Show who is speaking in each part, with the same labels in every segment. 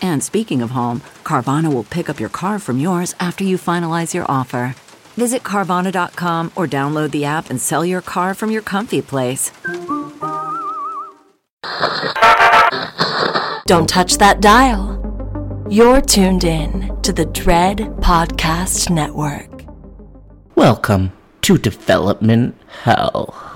Speaker 1: And speaking of home, Carvana will pick up your car from yours after you finalize your offer. Visit Carvana.com or download the app and sell your car from your comfy place.
Speaker 2: Don't touch that dial. You're tuned in to the Dread Podcast Network.
Speaker 3: Welcome to Development Hell.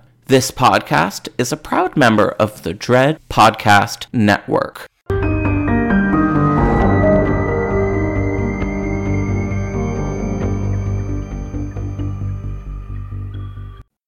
Speaker 3: This podcast is a proud member of the Dread Podcast Network.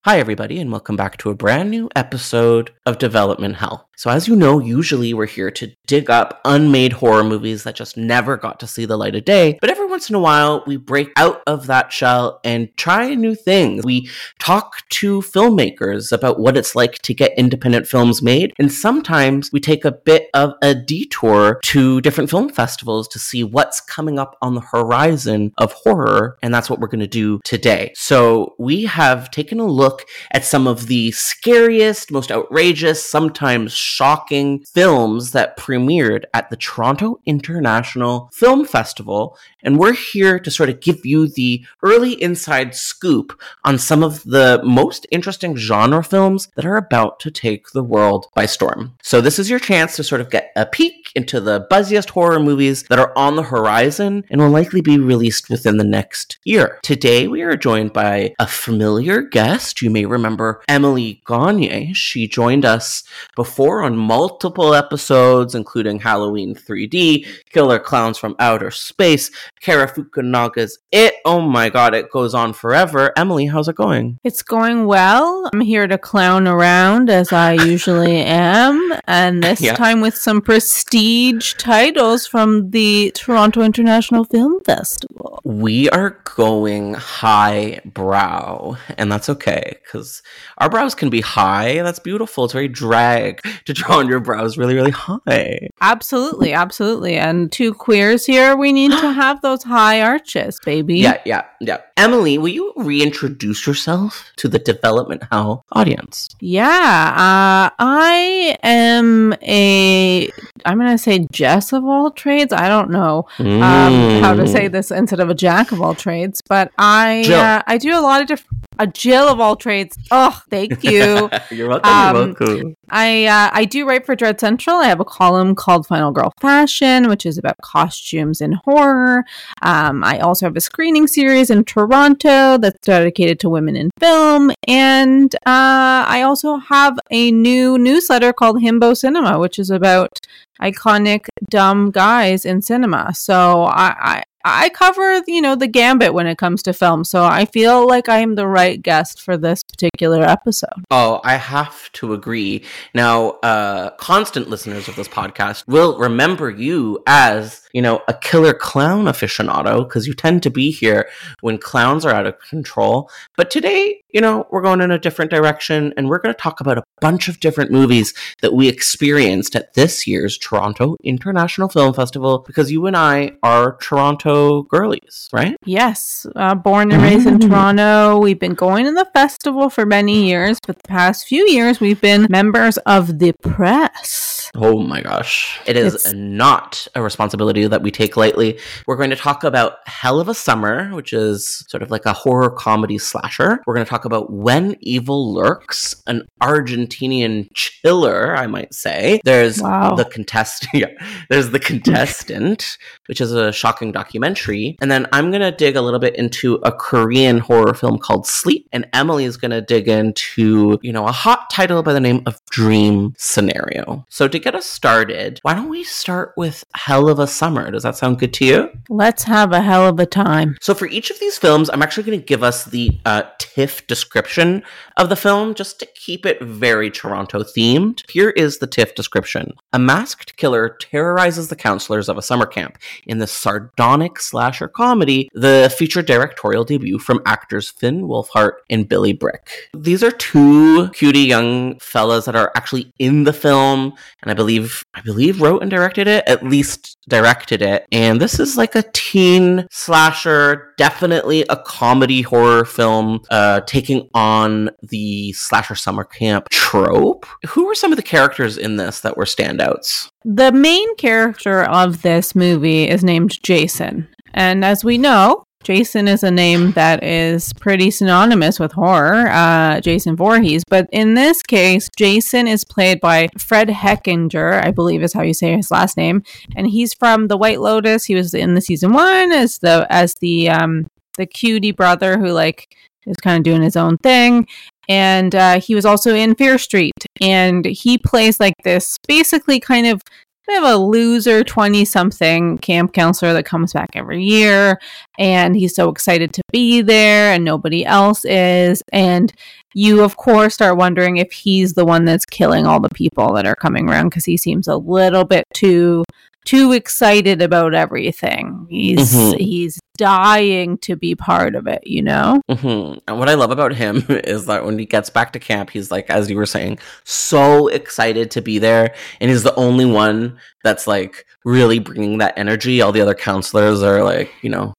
Speaker 3: Hi, everybody, and welcome back to a brand new episode of Development Hell. So, as you know, usually we're here to dig up unmade horror movies that just never got to see the light of day. But every once in a while, we break out of that shell and try new things. We talk to filmmakers about what it's like to get independent films made. And sometimes we take a bit of a detour to different film festivals to see what's coming up on the horizon of horror. And that's what we're going to do today. So, we have taken a look at some of the scariest, most outrageous, sometimes shocking films that premiered at the Toronto International Film Festival. And we're here to sort of give you the early inside scoop on some of the most interesting genre films that are about to take the world by storm. So, this is your chance to sort of get a peek into the buzziest horror movies that are on the horizon and will likely be released within the next year. Today, we are joined by a familiar guest. You may remember Emily Gagne. She joined us before on multiple episodes, including Halloween 3D, Killer Clowns from Outer Space, Cary Fukunaga's It. Oh my god, it goes on forever. Emily, how's it going?
Speaker 4: It's going well. I'm here to clown around as I usually am, and this
Speaker 3: Yeah.
Speaker 4: time with some prestige titles from the Toronto International Film Festival.
Speaker 3: We are going high brow, and that's okay because our brows can be high. That's beautiful. It's very drag to draw on your brows really, really high.
Speaker 4: Absolutely, absolutely. And two queers here, we need to have those high arches, baby.
Speaker 3: Yeah, yeah, yeah. Emily, will you reintroduce yourself to the Development Hell audience?
Speaker 4: Yeah, uh, I am a, I'm going to say Jess of all trades. I don't know um, how to say this instead of a Jack of all trades, but I, uh, I do a lot of different, a Jill of all trades. Oh, thank you.
Speaker 3: you're welcome.
Speaker 4: Um,
Speaker 3: you're welcome.
Speaker 4: I uh, I do write for Dread Central. I have a column called Final Girl Fashion, which is about costumes and horror. Um, I also have a screening series in Toronto that's dedicated to women in film, and uh, I also have a new newsletter called Himbo Cinema, which is about iconic dumb guys in cinema. So I, I I cover, you know, the gambit when it comes to film. So I feel like I am the right guest for this particular episode.
Speaker 3: Oh, I have to agree. Now, uh, constant listeners of this podcast will remember you as, you know, a killer clown aficionado because you tend to be here when clowns are out of control. But today, you know, we're going in a different direction and we're going to talk about a bunch of different movies that we experienced at this year's Toronto International Film Festival because you and I are Toronto girlies, right?
Speaker 4: Yes, uh, born and raised in Toronto. We've been going to the festival for many years, but the past few years we've been members of the press.
Speaker 3: Oh my gosh. It is
Speaker 4: It's-
Speaker 3: not a responsibility that we take lightly. We're going to talk about Hell of a Summer, which is sort of like a horror comedy slasher. We're going to talk about When Evil Lurks, an Argentinian chiller, I might say. There's
Speaker 4: Wow.
Speaker 3: the contestant. Yeah. There's the contestant, which is a shocking documentary. And then I'm going to dig a little bit into a Korean horror film called Sleep. And Emily is going to dig into, you know, a hot title by the name of Dream Scenario. So to get us started, why don't we start with Hell of a Summer? Does that sound good to you?
Speaker 4: Let's have a hell of a time.
Speaker 3: So for each of these films, I'm actually going to give us the uh, TIFF description of the film just to keep it very Toronto themed. Here is the TIFF description. A masked killer terrorizes the counselors of a summer camp. In the sardonic slasher comedy, the feature directorial debut from actors Finn Wolfhard and Billy Bryk. These are two cutie young fellas that are actually in the film, and I believe I believe wrote and directed it, at least directed it. And this is like a teen slasher, definitely a comedy horror film, uh, taking on the slasher summer camp trope. Who were some of the characters in this that were standouts?
Speaker 4: The main character of this movie is named Jason. And as we know, Jason is a name that is pretty synonymous with horror, uh, Jason Voorhees. But in this case, Jason is played by Fred Hechinger, I believe is how you say his last name, and he's from The White Lotus. He was in the season one as the as the um, the cutie brother who like is kind of doing his own thing. And uh, he was also in Fear Street, and he plays like this basically kind of we have a loser 20 something camp counselor that comes back every year and he's so excited to be there and nobody else is. And you of course start wondering if he's the one that's killing all the people that are coming around because he seems a little bit too too excited about everything he's
Speaker 3: Mhm.
Speaker 4: he's dying to be part of it you know
Speaker 3: hmm And what I love about him is that when he gets back to camp, he's like, as you were saying, so excited to be there. And he's the only one that's like really bringing that energy. All the other counselors are like, you know,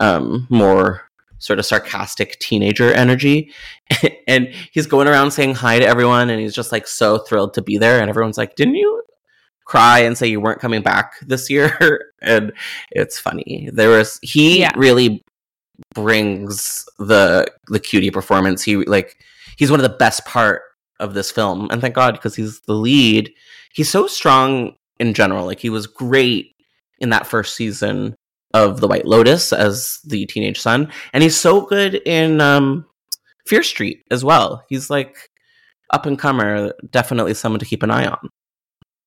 Speaker 3: um, more sort of sarcastic teenager energy. and he's going around saying hi to everyone. And he's just like so thrilled to be there. And everyone's like, didn't you cry and say you weren't coming back this year? and it's funny. There was, he
Speaker 4: Yeah.
Speaker 3: really brings the the cutie performance. He like he's one of the best part of this film, and thank God because he's the lead. He's so strong in general. Like he was great in that first season of The White Lotus as the teenage son, and he's so good in um, Fear Street as well. He's like up and comer, definitely someone to keep an eye on.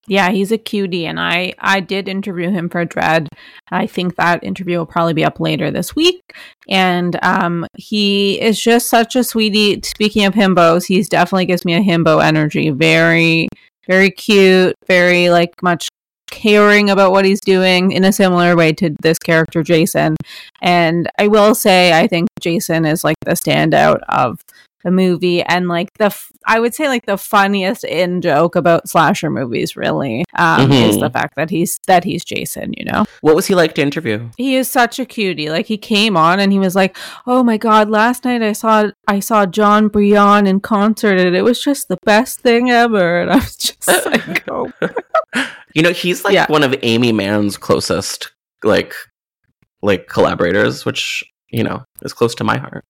Speaker 4: Yeah, he's a cutie, and I I did interview him for Dread. I think that interview will probably be up later this week. And um, he is just such a sweetie. Speaking of himbos, he's definitely gives me a himbo energy. Very, very cute. Very like much caring about what he's doing in a similar way to this character Jason. And I will say, I think Jason is like the standout of the movie and like the f- I would say like the funniest in joke about slasher movies really um, is
Speaker 3: Mhm.
Speaker 4: the fact that he's that he's Jason you know
Speaker 3: What was he like to interview?
Speaker 4: he is such a cutie like he came on and he was like oh my god last night I saw I saw Jon Brion in concert and it was just the best thing ever and I was just like oh
Speaker 3: You know, he's like
Speaker 4: Yeah.
Speaker 3: one of Aimee Mann's closest like like collaborators, which you know is close to my heart.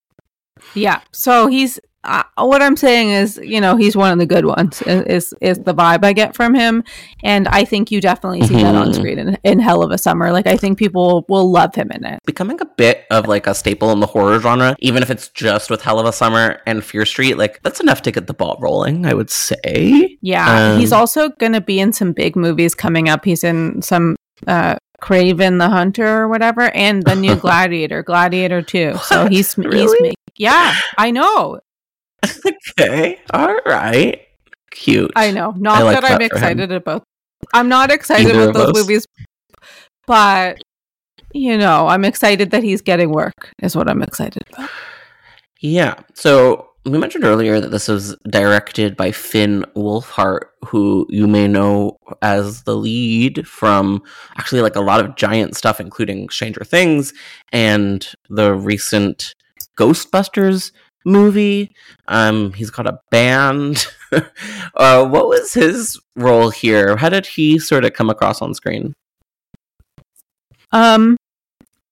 Speaker 4: Yeah. So he's uh, what I'm saying is, you know, he's one of the good ones. Is is, the vibe I get from him, and I think you definitely see that on
Speaker 3: Mhm.
Speaker 4: screen in, in Hell of a Summer. Like I think people will love him in it.
Speaker 3: Becoming a bit of like a staple in the horror genre, even if it's just with Hell of a Summer and Fear Street, like that's enough to get the ball rolling, I would say.
Speaker 4: Yeah.
Speaker 3: Um,
Speaker 4: he's also going to be in some big movies coming up. He's in some uh, Kraven the Hunter or whatever, and the new Gladiator, Gladiator Two. So he's he's
Speaker 3: Really?
Speaker 4: ma- yeah, I know,
Speaker 3: okay, all right, cute.
Speaker 4: I know. Not
Speaker 3: I like
Speaker 4: that I'm
Speaker 3: that him.
Speaker 4: excited about. I'm not excited
Speaker 3: Either
Speaker 4: about those
Speaker 3: us.
Speaker 4: movies, but you know, I'm excited that he's getting work. Is what I'm excited about.
Speaker 3: Yeah. So we mentioned earlier that this was directed by Finn Wolfhard, who you may know as the lead from actually like a lot of giant stuff, including Stranger Things and the recent Ghostbusters movie. Um, he's got a band. uh, what was his role here? How did he sort of come across on screen?
Speaker 4: Um,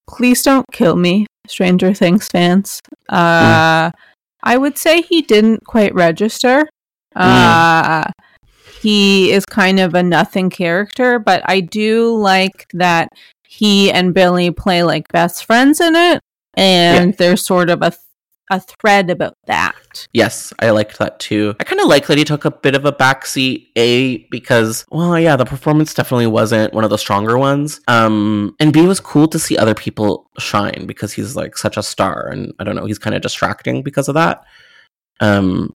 Speaker 4: please don't kill me, Stranger Things fans. Uh, I would say he didn't quite register. Uh, he is kind of a nothing character, but I do like that he and Billy play like best friends in it, and there's sort of a a thread about that.
Speaker 3: Yes, I liked that too. I kind of like that he took a bit of a backseat, A, because, well, yeah, the performance definitely wasn't one of the stronger ones. Um, and B, was cool to see other people shine because he's like such a star. And I don't know, he's kind of distracting because of that. Um,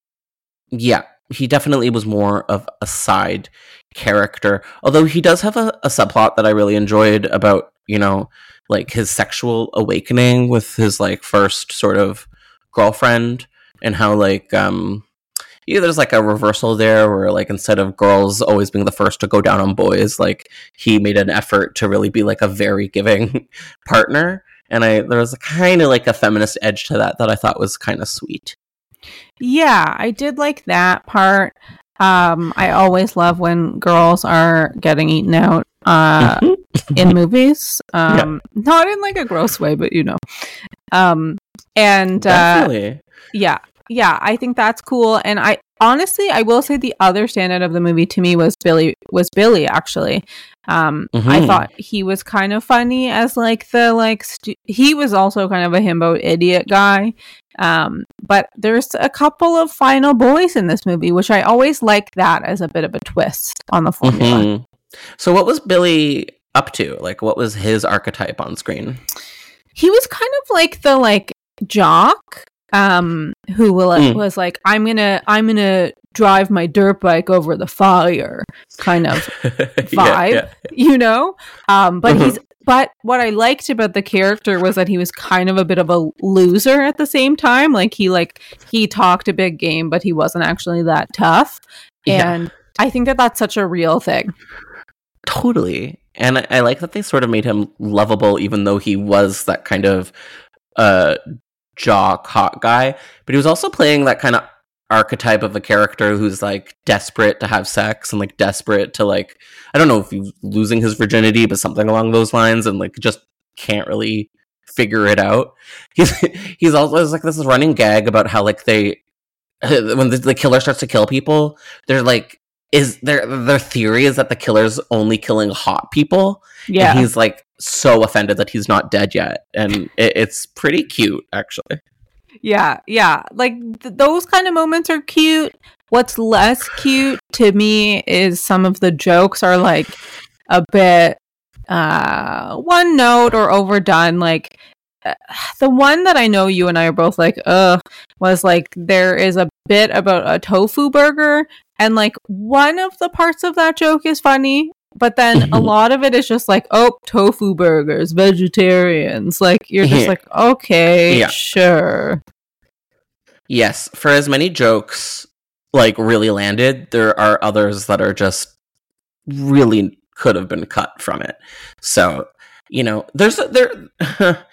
Speaker 3: yeah, he definitely was more of a side character. Although he does have a, a subplot that I really enjoyed about, you know, like his sexual awakening with his like first sort of girlfriend and how like um yeah, there's like a reversal there where like instead of girls always being the first to go down on boys, like he made an effort to really be like a very giving partner. And I there was kind of like a feminist edge to that that I thought was kind of sweet.
Speaker 4: Yeah, I did like that part. Um, I always love when girls are getting eaten out uh, in movies. Um, Not in like a gross way, but you know. Um, and uh, yeah, yeah, I think that's cool. And I honestly, I will say the other standout of the movie to me was Billy. Was Billy actually? Um, I
Speaker 3: Mhm.
Speaker 4: thought he was kind of funny as like the like stu- he was also kind of a himbo idiot guy. Um, but there's a couple of final boys in this movie, which I always like that as a bit of a twist on the formula.
Speaker 3: Mhm. So what was Billy up to? Like what was his archetype on screen?
Speaker 4: he was kind of like the like jock um who will
Speaker 3: Mm.
Speaker 4: was like i'm gonna i'm gonna drive my dirt bike over the fire kind of vibe
Speaker 3: Yeah,
Speaker 4: you know um but
Speaker 3: Mhm.
Speaker 4: he's but what i liked about the character was that he was kind of a bit of a loser at the same time like he like he talked a big game but he wasn't actually that tough
Speaker 3: Yeah.
Speaker 4: and i think that that's such a real thing
Speaker 3: Totally. And I, I like that they sort of made him lovable, even though he was that kind of uh, jock hot guy. But he was also playing that kind of archetype of a character who's like desperate to have sex and like desperate to like I don't know if he's losing his virginity, but something along those lines, and like just can't really figure it out. He's he's also like this running gag about how like they when the, the killer starts to kill people, they're like is their their theory is that the killer's only killing hot people.
Speaker 4: yeah
Speaker 3: And he's like so offended that he's not dead yet, and it, it's pretty cute actually.
Speaker 4: Yeah, yeah. Like th- those kind of moments are cute. What's less cute to me is some of the jokes are like a bit uh one note or overdone like the one that I know you and I are both like ugh was like there is a bit about a tofu burger and like one of the parts of that joke is funny but then a mm-hmm. lot of it is just like oh tofu burgers vegetarians like you're just like okay
Speaker 3: Yeah.
Speaker 4: sure
Speaker 3: Yes, for as many jokes like really landed, there are others that are just really could have been cut from it. So, you know, there's there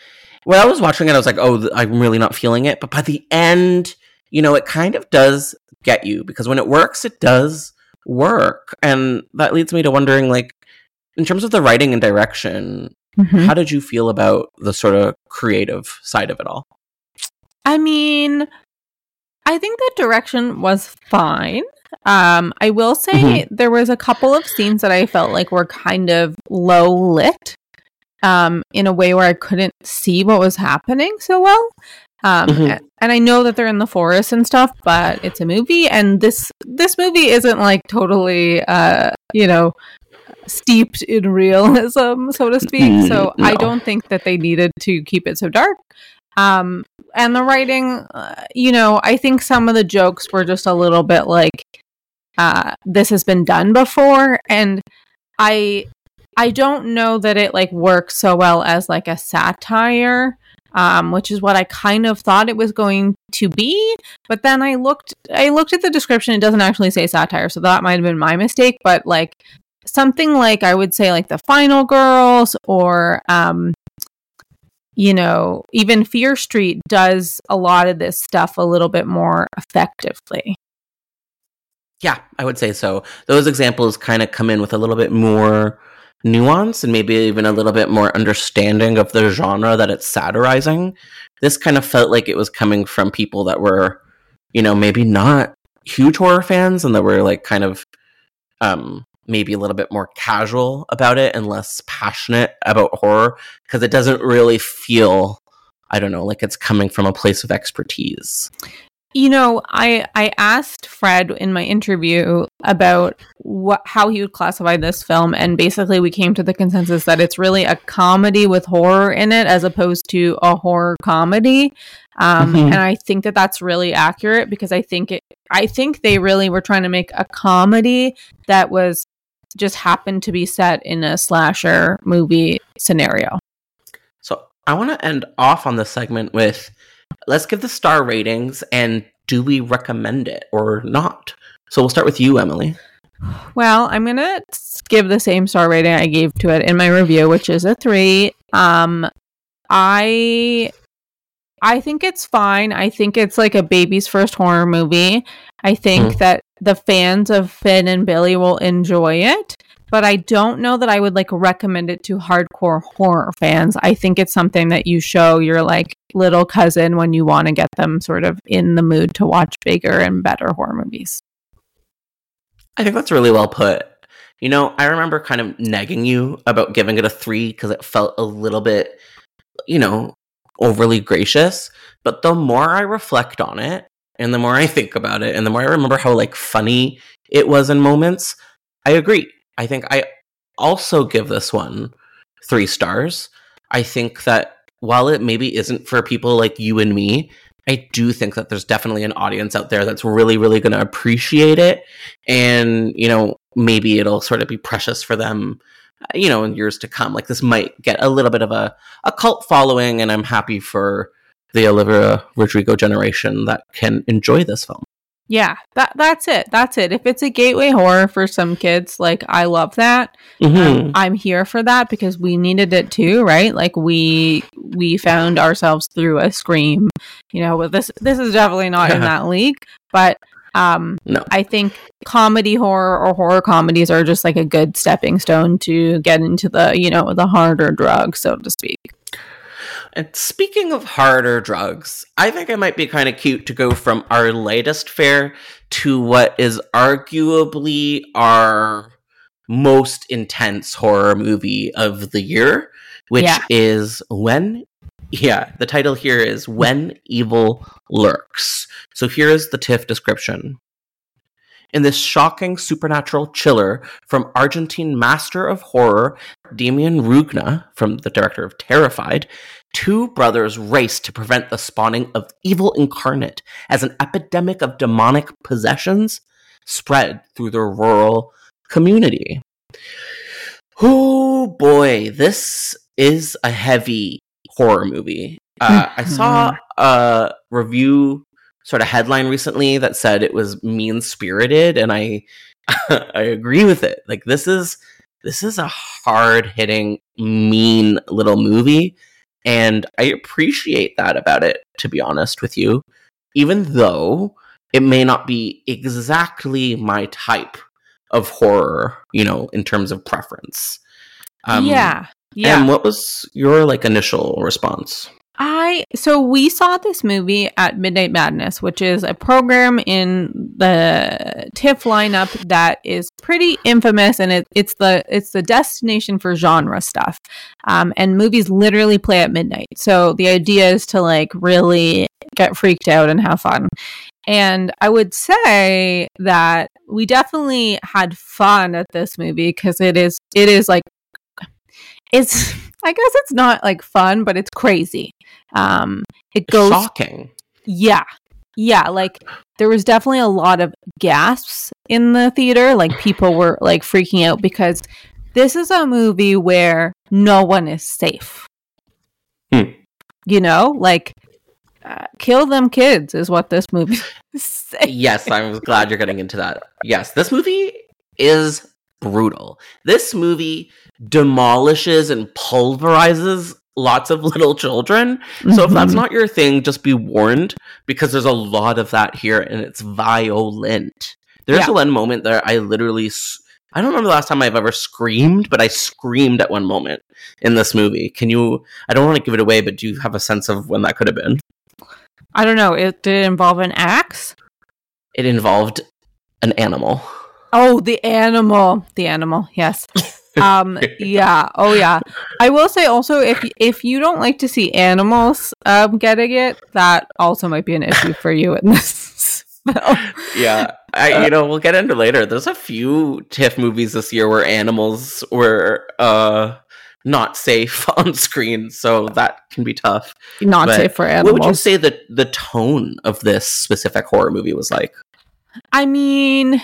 Speaker 3: when I was watching it I was like, "Oh, I'm really not feeling it." But by the end, you know, it kind of does get you because when it works, it does work. And that leads me to wondering like in terms of the writing and direction,
Speaker 4: Mhm.
Speaker 3: how did you feel about the sort of creative side of it all?
Speaker 4: I mean, I think the direction was fine. Um, I will say
Speaker 3: Mhm.
Speaker 4: there was a couple of scenes that I felt like were kind of low lit, um, in a way where I couldn't see what was happening so well. Um,
Speaker 3: Mhm.
Speaker 4: and I know that they're in the forest and stuff, but it's a movie, and this this movie isn't like totally, uh, you know, steeped in realism, so to speak.
Speaker 3: Mm,
Speaker 4: so I don't think that they needed to keep it so dark. Um, and the writing, uh, you know, I think some of the jokes were just a little bit like, uh, this has been done before, and I, I don't know that it like works so well as like a satire. Um, which is what I kind of thought it was going to be, but then I looked, I looked at the description. It doesn't actually say satire, so that might have been my mistake. But like something like I would say like the Final Girls or um, you know, even Fear Street does a lot of this stuff a little bit more effectively.
Speaker 3: Yeah, I would say so. Those examples kind of come in with a little bit more nuance and maybe even a little bit more understanding of the genre that it's satirizing. This kind of felt like it was coming from people that were, you know, maybe not huge horror fans and that were like kind of um maybe a little bit more casual about it and less passionate about horror because it doesn't really feel I don't know, like it's coming from a place of expertise.
Speaker 4: You know, I I asked Fred in my interview about what how he would classify this film, and basically we came to the consensus that it's really a comedy with horror in it, as opposed to a horror comedy. Um,
Speaker 3: Mhm.
Speaker 4: And I think that that's really accurate because I think it. I think they really were trying to make a comedy that was just happened to be set in a slasher movie scenario.
Speaker 3: So I want to end off on this segment with let's give the star ratings and do we recommend it or not? So we'll start with you, Emily.
Speaker 4: Well, I'm gonna give the same star rating I gave to it in my review, which is a three. Um, I I think it's fine. I think it's like a baby's first horror movie. I think
Speaker 3: Mhm.
Speaker 4: that the fans of Finn and Billy will enjoy it, but I don't know that I would like recommend it to hardcore horror fans. I think it's something that you show your like little cousin when you want to get them sort of in the mood to watch bigger and better horror movies.
Speaker 3: I think that's really well put. You know, I remember kind of nagging you about giving it a three because it felt a little bit, you know, overly gracious. But the more I reflect on it and the more I think about it and the more I remember how like funny it was in moments, I agree. I think I also give this one three stars. I think that while it maybe isn't for people like you and me, I do think that there's definitely an audience out there that's really, really going to appreciate it. And, you know, maybe it'll sort of be precious for them, you know, in years to come. Like this might get a little bit of a, a cult following, and I'm happy for the Olivia Rodrigo generation that can enjoy this film.
Speaker 4: Yeah, that that's it. That's it. If it's a gateway horror for some kids, like I love that.
Speaker 3: Mhm.
Speaker 4: Um, I'm here for that because we needed it too, right? Like we we found ourselves through a scream. You know, this this is definitely not in that league, but um
Speaker 3: No.
Speaker 4: I think comedy horror or horror comedies are just like a good stepping stone to get into the, you know, the harder drug, so to speak.
Speaker 3: And speaking of harder drugs, I think it might be kind of cute to go from our latest fare to what is arguably our most intense horror movie of the year, which
Speaker 4: Yeah.
Speaker 3: is When. Yeah, the title here is When Evil Lurks. So here is the TIFF description. In this shocking supernatural chiller from Argentine master of horror Demián Rugna, from the director of Terrified, two brothers race to prevent the spawning of evil incarnate as an epidemic of demonic possessions spread through the rural community. Oh boy, this is a heavy horror movie. Uh, I saw a review sort of headline recently that said it was mean spirited, and I I agree with it. Like this is this is a hard hitting, mean little movie. And I appreciate that about it, to be honest with you, even though it may not be exactly my type of horror, you know, in terms of preference. Um,
Speaker 4: yeah. Yeah.
Speaker 3: And what was your like initial response?
Speaker 4: I so we saw this movie at Midnight Madness, which is a program in the TIFF lineup that is pretty infamous, and it, it's the it's the destination for genre stuff. Um, and movies literally play at midnight, so the idea is to like really get freaked out and have fun. And I would say that we definitely had fun at this movie because it is it is like it's I guess it's not like fun, but it's crazy. Um it goes
Speaker 3: Shocking.
Speaker 4: yeah. Yeah, like there was definitely a lot of gasps in the theater. Like people were like freaking out because this is a movie where no one is safe.
Speaker 3: Hmm.
Speaker 4: You know, like uh, kill them kids is what this movie is
Speaker 3: yes, I'm glad you're getting into that. Yes, this movie is brutal. This movie demolishes and pulverizes lots of little children. So if that's
Speaker 4: Mhm.
Speaker 3: not your thing, just be warned because there's a lot of that here and it's violent. There's
Speaker 4: Yeah.
Speaker 3: a one moment there I literally I don't remember the last time I've ever screamed, but I screamed at one moment in this movie. Can you I don't want to give it away, but do you have a sense of when that could have been?
Speaker 4: I don't know. It did it involve an axe?
Speaker 3: It involved an animal.
Speaker 4: Oh, the animal. The animal. Yes. Um yeah. Oh yeah. I will say also if if you don't like to see animals um getting it, that also might be an issue for you in this film.
Speaker 3: yeah i you know we'll get into later there's a few tiff movies this year where animals were uh not safe on screen so that can be tough
Speaker 4: Not
Speaker 3: But
Speaker 4: safe for animals what
Speaker 3: would you say that the tone of this specific horror movie was like
Speaker 4: I mean,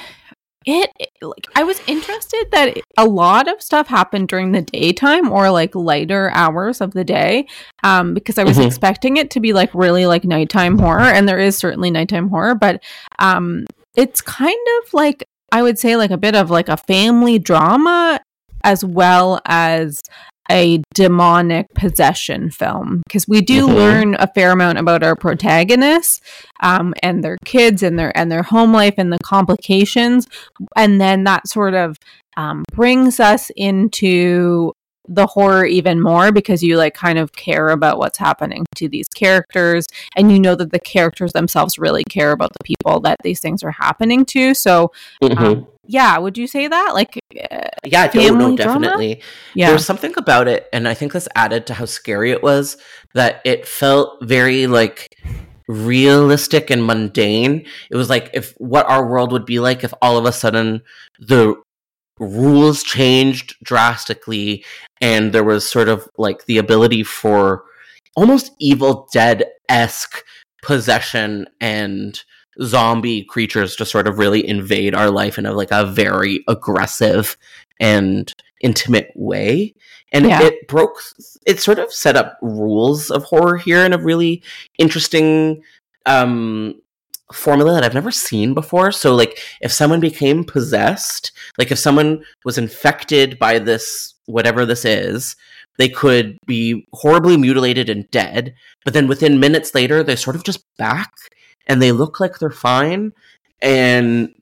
Speaker 4: it it- like I was interested that it- a lot of stuff happened during the daytime or like lighter hours of the day, um, because I was
Speaker 3: Mhm.
Speaker 4: expecting it to be like really like nighttime horror, and there is certainly nighttime horror, but um, it's kind of like I would say like a bit of like a family drama as well as a demonic possession film because we do
Speaker 3: Mhm.
Speaker 4: learn a fair amount about our protagonists um, and their kids and their and their home life and the complications. And then that sort of um, brings us into the horror even more because you like kind of care about what's happening to these characters and you know that the characters themselves really care about the people that these things are happening to. So um, yeah would you say that like uh,
Speaker 3: yeah no, no
Speaker 4: family drama?
Speaker 3: definitely
Speaker 4: yeah
Speaker 3: There was something about it, and I think this added to how scary it was that it felt very like realistic and mundane. It was like if what our world would be like if all of a sudden the rules changed drastically and there was sort of like the ability for almost evil dead esque possession and zombie creatures to sort of really invade our life in a like a very aggressive and intimate way and
Speaker 4: Yeah.
Speaker 3: it broke it sort of set up rules of horror here in a really interesting um formula that I've never seen before. So like if someone became possessed, like if someone was infected by this whatever this is, they could be horribly mutilated and dead, but then within minutes later they're sort of just back and they look like they're fine and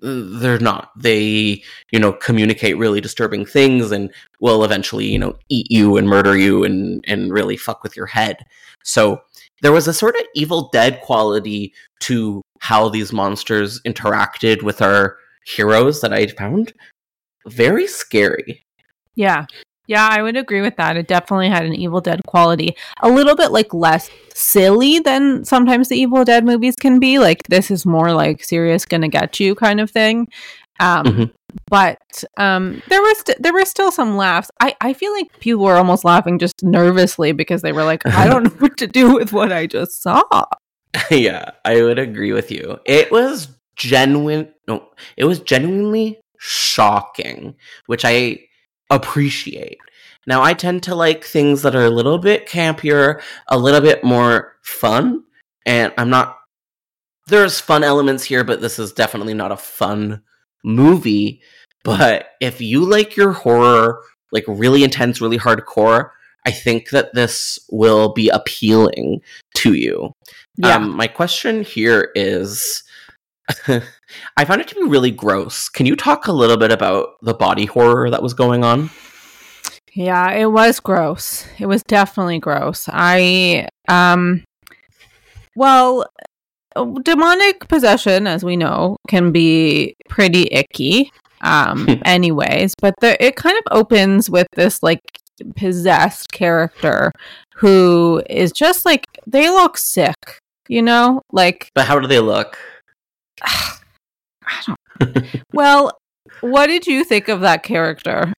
Speaker 3: they're not. They, you know, communicate really disturbing things and will eventually, you know, eat you and murder you and and really fuck with your head. So there was a sort of Evil Dead quality to how these monsters interacted with our heroes that I found very scary.
Speaker 4: Yeah. Yeah, I would agree with that. It definitely had an Evil Dead quality. A little bit like less silly than sometimes the Evil Dead movies can be. Like this is more like serious gonna get you kind of thing. Um
Speaker 3: Mhm.
Speaker 4: but um there was st- there were still some laughs. I I feel like people were almost laughing just nervously because they were like I don't know what to do with what I just saw.
Speaker 3: yeah, I would agree with you. It was genuine. No, it was genuinely shocking, which I appreciate. Now, I tend to like things that are a little bit campier, a little bit more fun, and I'm not. There's fun elements here, but this is definitely not a fun movie. But if you like your horror, like really intense, really hardcore, I think that this will be appealing to you.
Speaker 4: Yeah.
Speaker 3: Um, my question here is I found it to be really gross. Can you talk a little bit about the body horror that was going on?
Speaker 4: Yeah, it was gross. It was definitely gross. I um well, demonic possession as we know can be pretty icky um anyways, but the it kind of opens with this like possessed character who is just like they look sick. you know? Like
Speaker 3: But how do they look?
Speaker 4: I don't Well, what did you think of that character?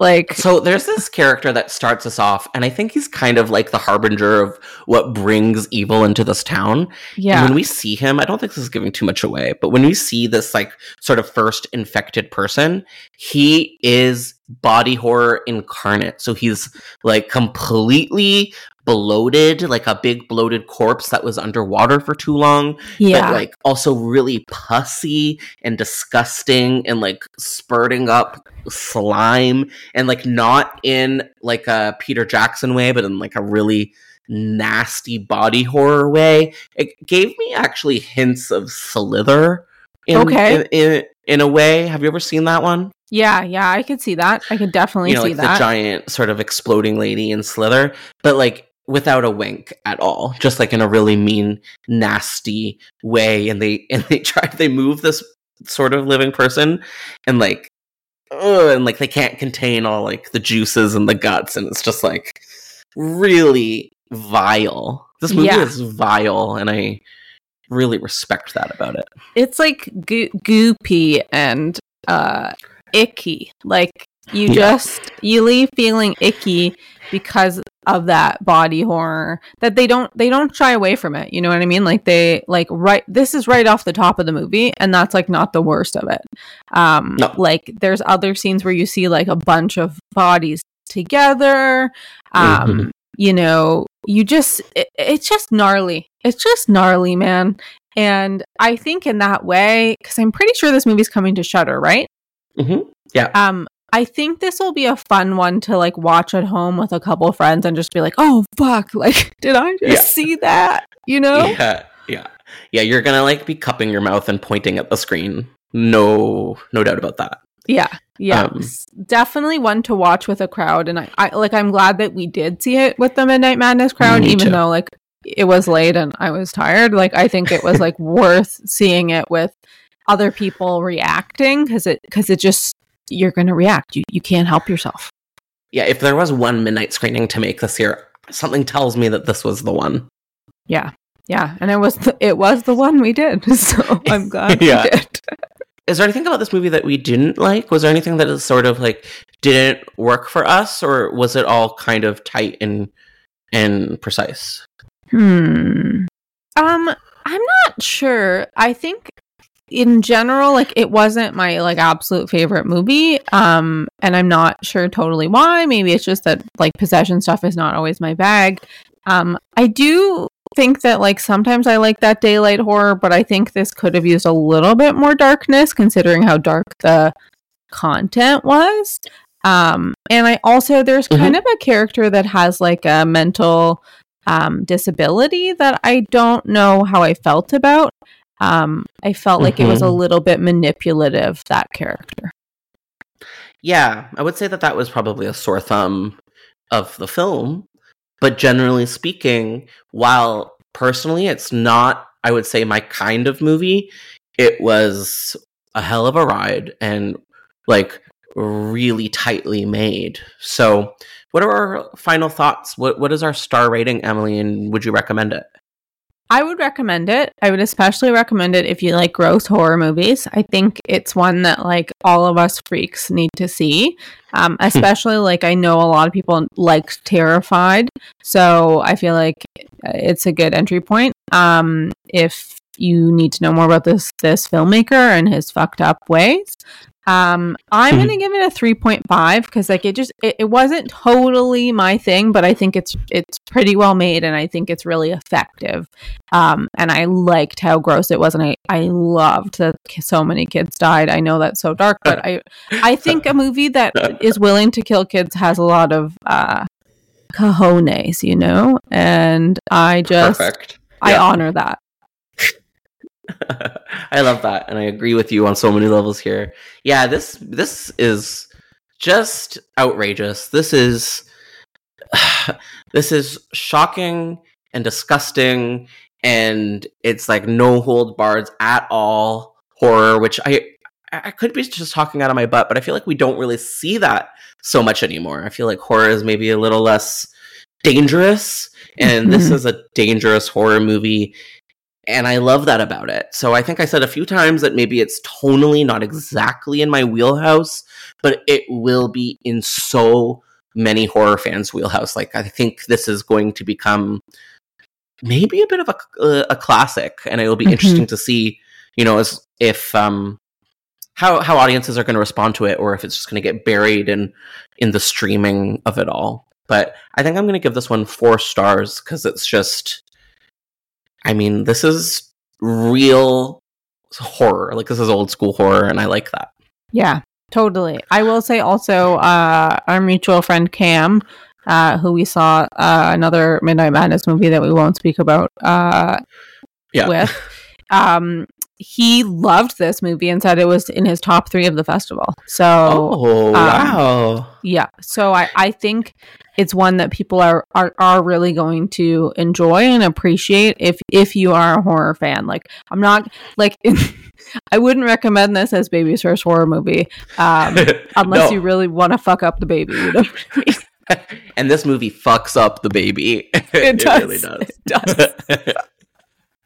Speaker 4: Like
Speaker 3: So there's this character that starts us off, and I think he's kind of like the harbinger of what brings evil into this town. And
Speaker 4: yeah.
Speaker 3: when we see him, I don't think this is giving too much away, but when we see this like sort of first infected person, he is body horror incarnate. So he's like completely bloated, like a big bloated corpse that was underwater for too long,
Speaker 4: yeah.
Speaker 3: but like also really pussy and disgusting and like spurting up slime and like not in like a Peter Jackson way, but in like a really nasty body horror way. It gave me actually hints of Slither. In,
Speaker 4: Okay.
Speaker 3: In, in, in a way, have you ever seen that one?
Speaker 4: Yeah, yeah, I could see that. I could definitely
Speaker 3: you know,
Speaker 4: see
Speaker 3: like
Speaker 4: that.
Speaker 3: the giant sort of exploding lady in Slither, but like without a wink at all, just like in a really mean, nasty way. And they and they try they move this sort of living person, and like, ugh, and like they can't contain all like the juices and the guts, and it's just like really vile. This movie
Speaker 4: Yeah.
Speaker 3: is vile, and I really respect that about it.
Speaker 4: it's like goo- goopy and uh icky. Like you
Speaker 3: Yeah.
Speaker 4: just you leave feeling icky because of that body horror that they don't they don't shy away from it you know what i mean? Like they like right this is right off the top of the movie and that's like not the worst of it. Um
Speaker 3: No.
Speaker 4: like there's other scenes where you see like a bunch of bodies together. Um
Speaker 3: Mhm.
Speaker 4: you know you just it, it's just gnarly. It's just gnarly man. And i think in that way because i'm pretty sure this movie's coming to Shudder right
Speaker 3: Mhm. Yeah.
Speaker 4: um i think this will be a fun one to like watch at home with a couple friends and just be like oh fuck like did i just
Speaker 3: Yeah.
Speaker 4: see that you know
Speaker 3: Yeah, yeah, yeah. You're gonna like be cupping your mouth and pointing at the screen. No, no doubt about that.
Speaker 4: Yeah, yeah,
Speaker 3: Um,
Speaker 4: definitely one to watch with a crowd, and I, I like. I'm glad that we did see it with the Midnight Madness crowd, even
Speaker 3: too.
Speaker 4: though like it was late and I was tired. Like I think it was like worth seeing it with other people reacting because it because it just you're gonna react. You you can't help yourself.
Speaker 3: Yeah, if there was one midnight screening to make this year, something tells me that this was the one.
Speaker 4: Yeah, yeah, and it was the, it was the one we did. So I'm glad
Speaker 3: Yeah.
Speaker 4: we did.
Speaker 3: Is there anything about this movie that we didn't like? Was there anything that is sort of like didn't work for us, or was it all kind of tight and and precise?
Speaker 4: Hmm. Um, I'm not sure. I think in general, like it wasn't my like absolute favorite movie. Um, and I'm not sure totally why. Maybe it's just that like possession stuff is not always my bag. Um, I do think that like sometimes I like that daylight horror, but I think this could have used a little bit more darkness considering how dark the content was. Um, and I also there's
Speaker 3: Mhm.
Speaker 4: kind of a character that has like a mental um disability that I don't know how I felt about. Um, I felt like it was a
Speaker 3: Mhm.
Speaker 4: little bit manipulative that character.
Speaker 3: Yeah, I would say that that was probably a sore thumb of the film. But generally speaking, while personally it's not, I would say, my kind of movie, it was a hell of a ride and like really tightly made. So, what are our final thoughts? What What is our star rating, Emily, and would you recommend it?
Speaker 4: I would recommend it. I would especially recommend it if you like gross horror movies. I think it's one that like all of us freaks need to see. Um, especially like I know a lot of people like Terrified, so I feel like it's a good entry point. Um, if you need to know more about this this filmmaker and his fucked up ways, um, I'm gonna give it a three point five because like it just it, it wasn't totally my thing, but I think it's it's pretty well made and I think it's really effective. Um, and I liked how gross it was, and I I loved that so many kids died. I know that's so dark, but I I think a movie that is willing to kill kids has a lot of uh cojones, you know, and I just
Speaker 3: Perfect.
Speaker 4: I
Speaker 3: Yeah.
Speaker 4: honor that.
Speaker 3: I love that, and I agree with you on so many levels here. Yeah, this this is just outrageous. This is this is shocking and disgusting, and it's like no hold bars at all horror, which I I could be just talking out of my butt, but I feel like we don't really see that so much anymore. I feel like horror is maybe a little less dangerous, and this is a dangerous horror movie And I love that about it. So I think I said a few times that maybe it's tonally not exactly in my wheelhouse, but it will be in so many horror fans' wheelhouse. Like I think this is going to become maybe a bit of a, a, a classic, and it will be
Speaker 4: Mhm.
Speaker 3: interesting to see, you know, as if um how how audiences are going to respond to it, or if it's just going to get buried in in the streaming of it all. But I think I'm going to give this one four stars because it's just, I mean, this is real horror. Like this is old school horror, and I like that.
Speaker 4: Yeah, totally. I will say also, uh, our mutual friend Cam, uh, who we saw uh, another Midnight Madness movie that we won't speak about uh,
Speaker 3: Yeah.
Speaker 4: with, um, he loved this movie and said it was in his top three of the festival. So,
Speaker 3: Oh
Speaker 4: um,
Speaker 3: wow!
Speaker 4: yeah. So I, I think it's one that people are, are are really going to enjoy and appreciate if if you are a horror fan. Like I'm not like I wouldn't recommend this as baby's first horror movie. Um, unless
Speaker 3: No.
Speaker 4: you really want to fuck up the baby. You know I mean?
Speaker 3: and this movie fucks up the baby.
Speaker 4: It does.
Speaker 3: really does.
Speaker 4: It does.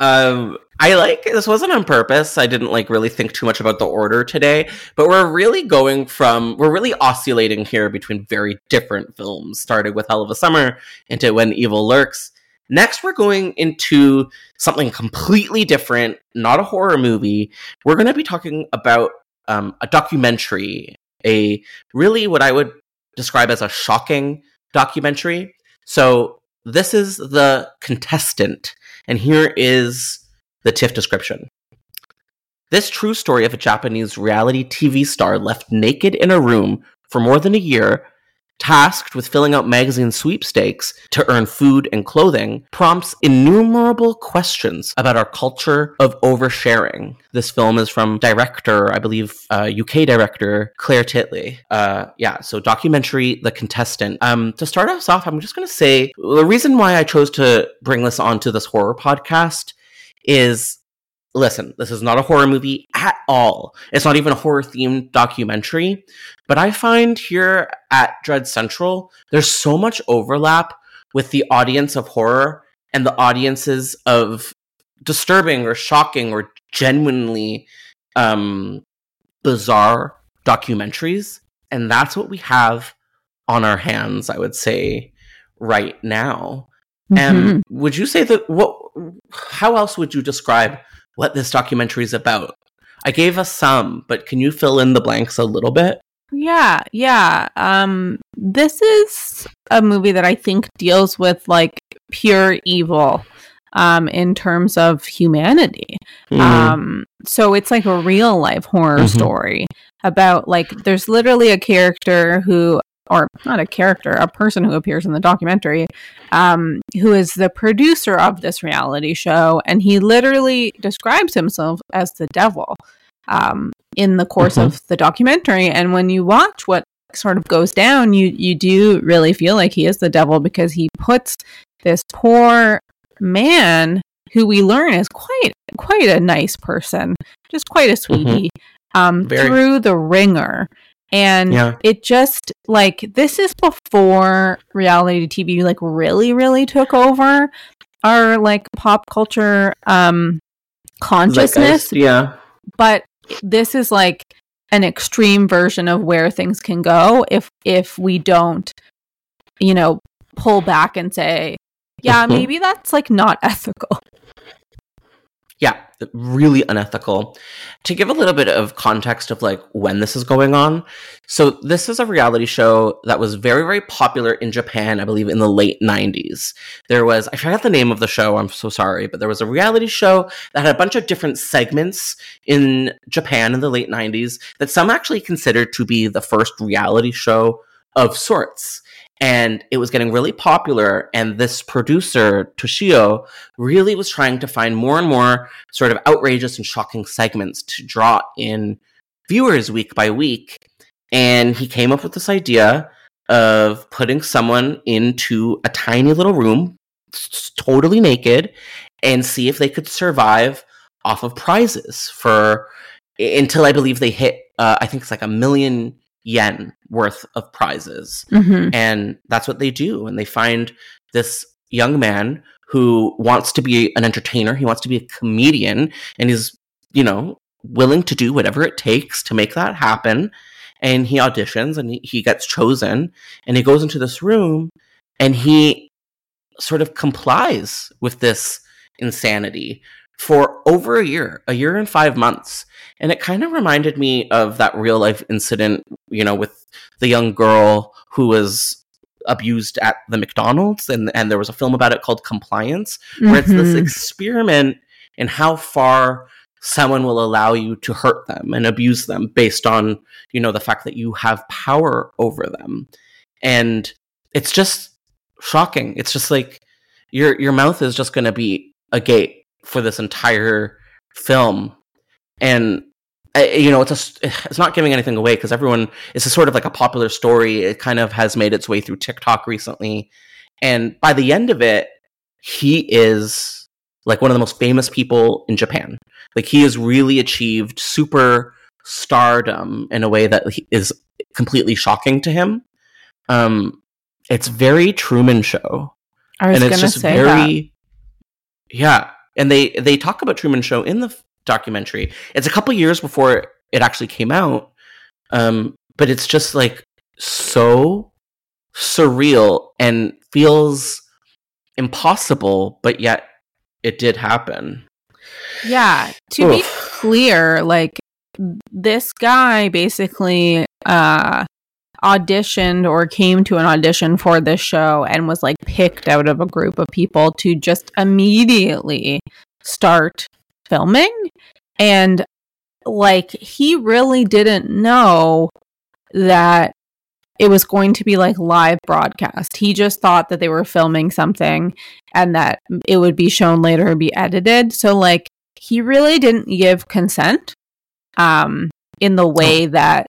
Speaker 3: um, I like this wasn't on purpose. I didn't like really think too much about the order today, but we're really going from we're really oscillating here between very different films. Started with Hell of a Summer into When Evil Lurks. Next, we're going into something completely different, not a horror movie. We're going to be talking about um, a documentary, a really what I would describe as a shocking documentary. So, this is the contestant, and here is the TIFF description. This true story of a Japanese reality TV star left naked in a room for more than a year, tasked with filling out magazine sweepstakes to earn food and clothing, prompts innumerable questions about our culture of oversharing. This film is from director, I believe, uh, UK director Clair Titley. Uh, yeah, so documentary The Contestant. Um, to start us off, I'm just going to say the reason why I chose to bring this onto this horror podcast is listen, this is not a horror movie at all. It's not even a horror themed documentary. But I find here at Dread Central, there's so much overlap with the audience of horror and the audiences of disturbing or shocking or genuinely um, bizarre documentaries. And that's what we have on our hands, I would say, right now. And would you say that what? How else would you describe what this documentary is about? I gave us some, but can you fill in the blanks a little bit?
Speaker 4: Yeah, yeah. Um, this is a movie that I think deals with like pure evil, um, in terms of humanity.
Speaker 3: Mm-hmm.
Speaker 4: Um, so it's like a real life horror
Speaker 3: Mhm.
Speaker 4: story about like there's literally a character who or not a character, a person who appears in the documentary, um, who is the producer of this reality show, and he literally describes himself as the devil um, in the course
Speaker 3: Mhm.
Speaker 4: of the documentary. And when you watch what sort of goes down, you you do really feel like he is the devil because he puts this poor man who we learn is quite quite a nice person, just quite a sweetie, um, through the ringer. And
Speaker 3: Yeah.
Speaker 4: it just like this is before reality TV like really, really took over our like pop culture um consciousness.
Speaker 3: Zeitgeist, yeah.
Speaker 4: But this is like an extreme version of where things can go if if we don't, you know, pull back and say, yeah,
Speaker 3: Mhm.
Speaker 4: maybe that's like not ethical.
Speaker 3: Yeah, really unethical. To give a little bit of context of like when this is going on, so this is a reality show that was very, very popular in Japan, I believe, in the late 90s. There was, I forgot the name of the show, I'm so sorry, but there was a reality show that had a bunch of different segments in Japan in the late 90s that some actually considered to be the first reality show of sorts. And it was getting really popular, and this producer, Toshio, really was trying to find more and more sort of outrageous and shocking segments to draw in viewers week by week. And he came up with this idea of putting someone into a tiny little room, totally naked, and see if they could survive off of prizes for until I believe they hit, uh, I think it's like a million yen worth of prizes
Speaker 4: Mm-hmm.
Speaker 3: and that's what they do and they find this young man who wants to be an entertainer. He wants to be a comedian and he's, you know, willing to do whatever it takes to make that happen. And he auditions and he, he gets chosen and he goes into this room and he sort of complies with this insanity for over a year, a year and five months. And it kind of reminded me of that real life incident, you know, with the young girl who was abused at the McDonald's. And, and there was a film about it called Compliance, where it's this
Speaker 4: Mhm.
Speaker 3: experiment in how far someone will allow you to hurt them and abuse them based on, you know, the fact that you have power over them. And it's just shocking. It's just like your your mouth is just going to be a gate for this entire film, and you know it's a it's not giving anything away because everyone it's a sort of like a popular story. It kind of has made its way through TikTok recently, and by the end of it, he is like one of the most famous people in Japan. Like he has really achieved super stardom in a way that is completely shocking to him. Um, it's very Truman Show
Speaker 4: I was
Speaker 3: and
Speaker 4: going
Speaker 3: it's
Speaker 4: to
Speaker 3: just
Speaker 4: say
Speaker 3: very yeah and they they talk about truman show in the documentary it's a couple years before it actually came out um but it's just like so surreal and feels impossible but yet it did happen.
Speaker 4: Yeah. To be clear, like this guy basically uh auditioned or came to an audition for this show and was like picked out of a group of people to just immediately start filming and like he really didn't know that it was going to be like live broadcast. He just thought that they were filming something and that it would be shown later and be edited. So like he really didn't give consent um in the way that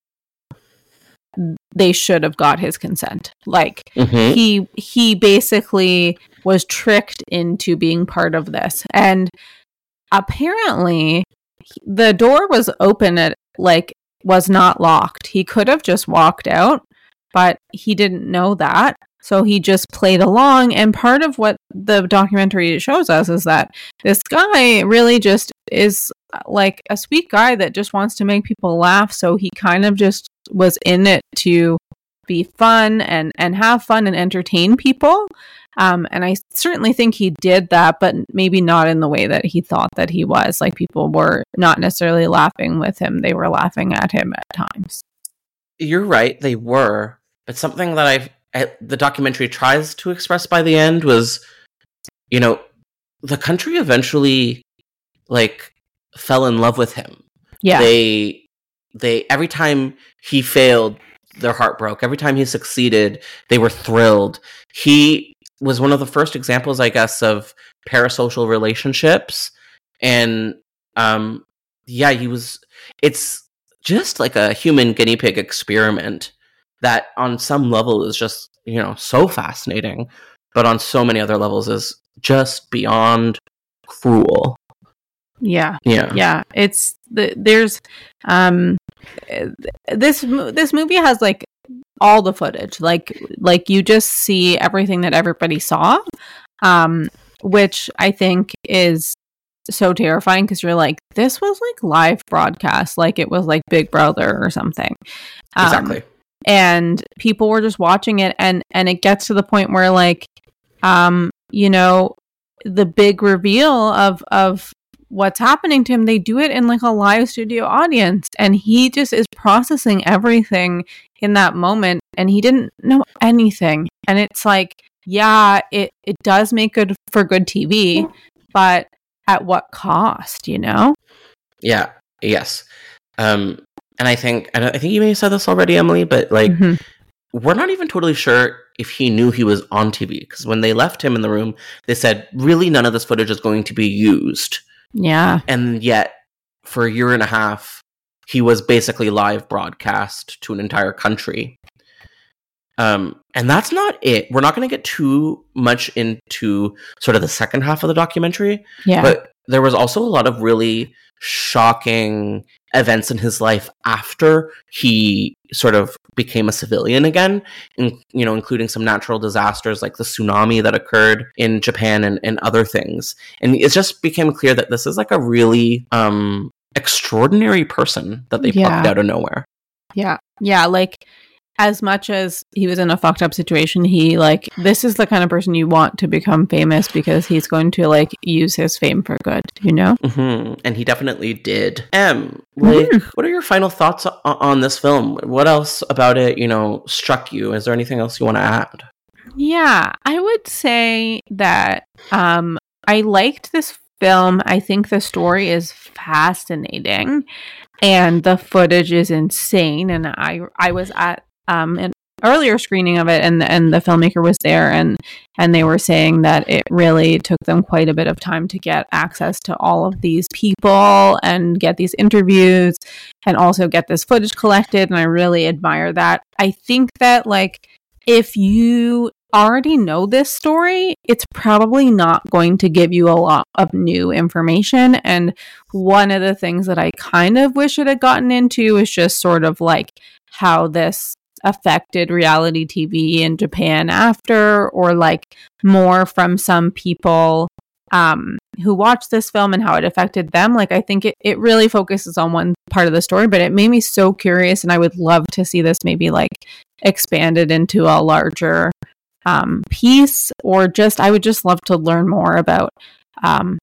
Speaker 4: they should have got his consent. Like
Speaker 3: Mhm.
Speaker 4: he he basically was tricked into being part of this and apparently the door was open at like was not locked he could have just walked out but he didn't know that so he just played along and part of what the documentary shows us is that this guy really just is uh, like a sweet guy that just wants to make people laugh so he kind of just was in it to be fun and and have fun and entertain people um, and I certainly think he did that, but maybe not in the way that he thought that he was. Like people were not necessarily laughing with him; they were laughing at him at times.
Speaker 3: you're right they were but something that i've the documentary tries to express by the end was you know the country eventually like fell in love with him.
Speaker 4: Yeah,
Speaker 3: they they every time he failed their heart broke. Every time he succeeded they were thrilled. He was one of the first examples i guess of parasocial relationships. And um yeah he was it's just like a human guinea pig experiment that on some level is just you know so fascinating but on so many other levels is just beyond cruel.
Speaker 4: Yeah,
Speaker 3: yeah.
Speaker 4: Yeah. It's the there's um this this movie has like all the footage, like like you just see everything that everybody saw, um, which I think is so terrifying because you're like this was like live broadcast, like it was like Big Brother or something. Um,
Speaker 3: exactly
Speaker 4: and people were just watching it. And and it gets to the point where like um you know the big reveal of of what's happening to him they do it in like a live studio audience. And he just is processing everything in that moment. And he didn't know anything. And it's like yeah it it does make good for good TV but at what cost you know?
Speaker 3: Yeah. Yes. Um, and I think, and I think you may have said this already, Emily, but like,
Speaker 4: Mhm.
Speaker 3: we're not even totally sure if he knew he was on TV because when they left him in the room, they said, really, none of this footage is going to be used.
Speaker 4: yeah
Speaker 3: And yet, for a year and a half, he was basically live broadcast to an entire country. Um, and that's not it. We're not going to get too much into sort of the second half of the documentary,
Speaker 4: yeah
Speaker 3: but there was also a lot of really shocking events in his life after he sort of became a civilian again, in, you know, including some natural disasters like the tsunami that occurred in Japan and, and other things. And it just became clear that this is like a really um, extraordinary person that they
Speaker 4: Yeah.
Speaker 3: plucked out of nowhere.
Speaker 4: Yeah. Yeah. Like, as much as he was in a fucked up situation, he, like, this is the kind of person you want to become famous because he's going to, like, use his fame for good, you know?
Speaker 3: hmm And he definitely did. Em, like, what are your final thoughts o- on this film? What else about it, you know, struck you? Is there anything else you want to add?
Speaker 4: Yeah. I would say that um, I liked this film. I think the story is fascinating and the footage is insane. And I, I was at um, an earlier screening of it and and the filmmaker was there and and they were saying that it really took them quite a bit of time to get access to all of these people and get these interviews and also get this footage collected and I really admire that. I think that like if you already know this story, it's probably not going to give you a lot of new information. And one of the things that I kind of wish it had gotten into is just sort of like how this affected reality TV in Japan after, or like more from some people um who watched this film and how it affected them? Like i think it, it really focuses on one part of the story but it made me so curious and i would love to see this maybe like expanded into a larger um piece or just i would just love to learn more about um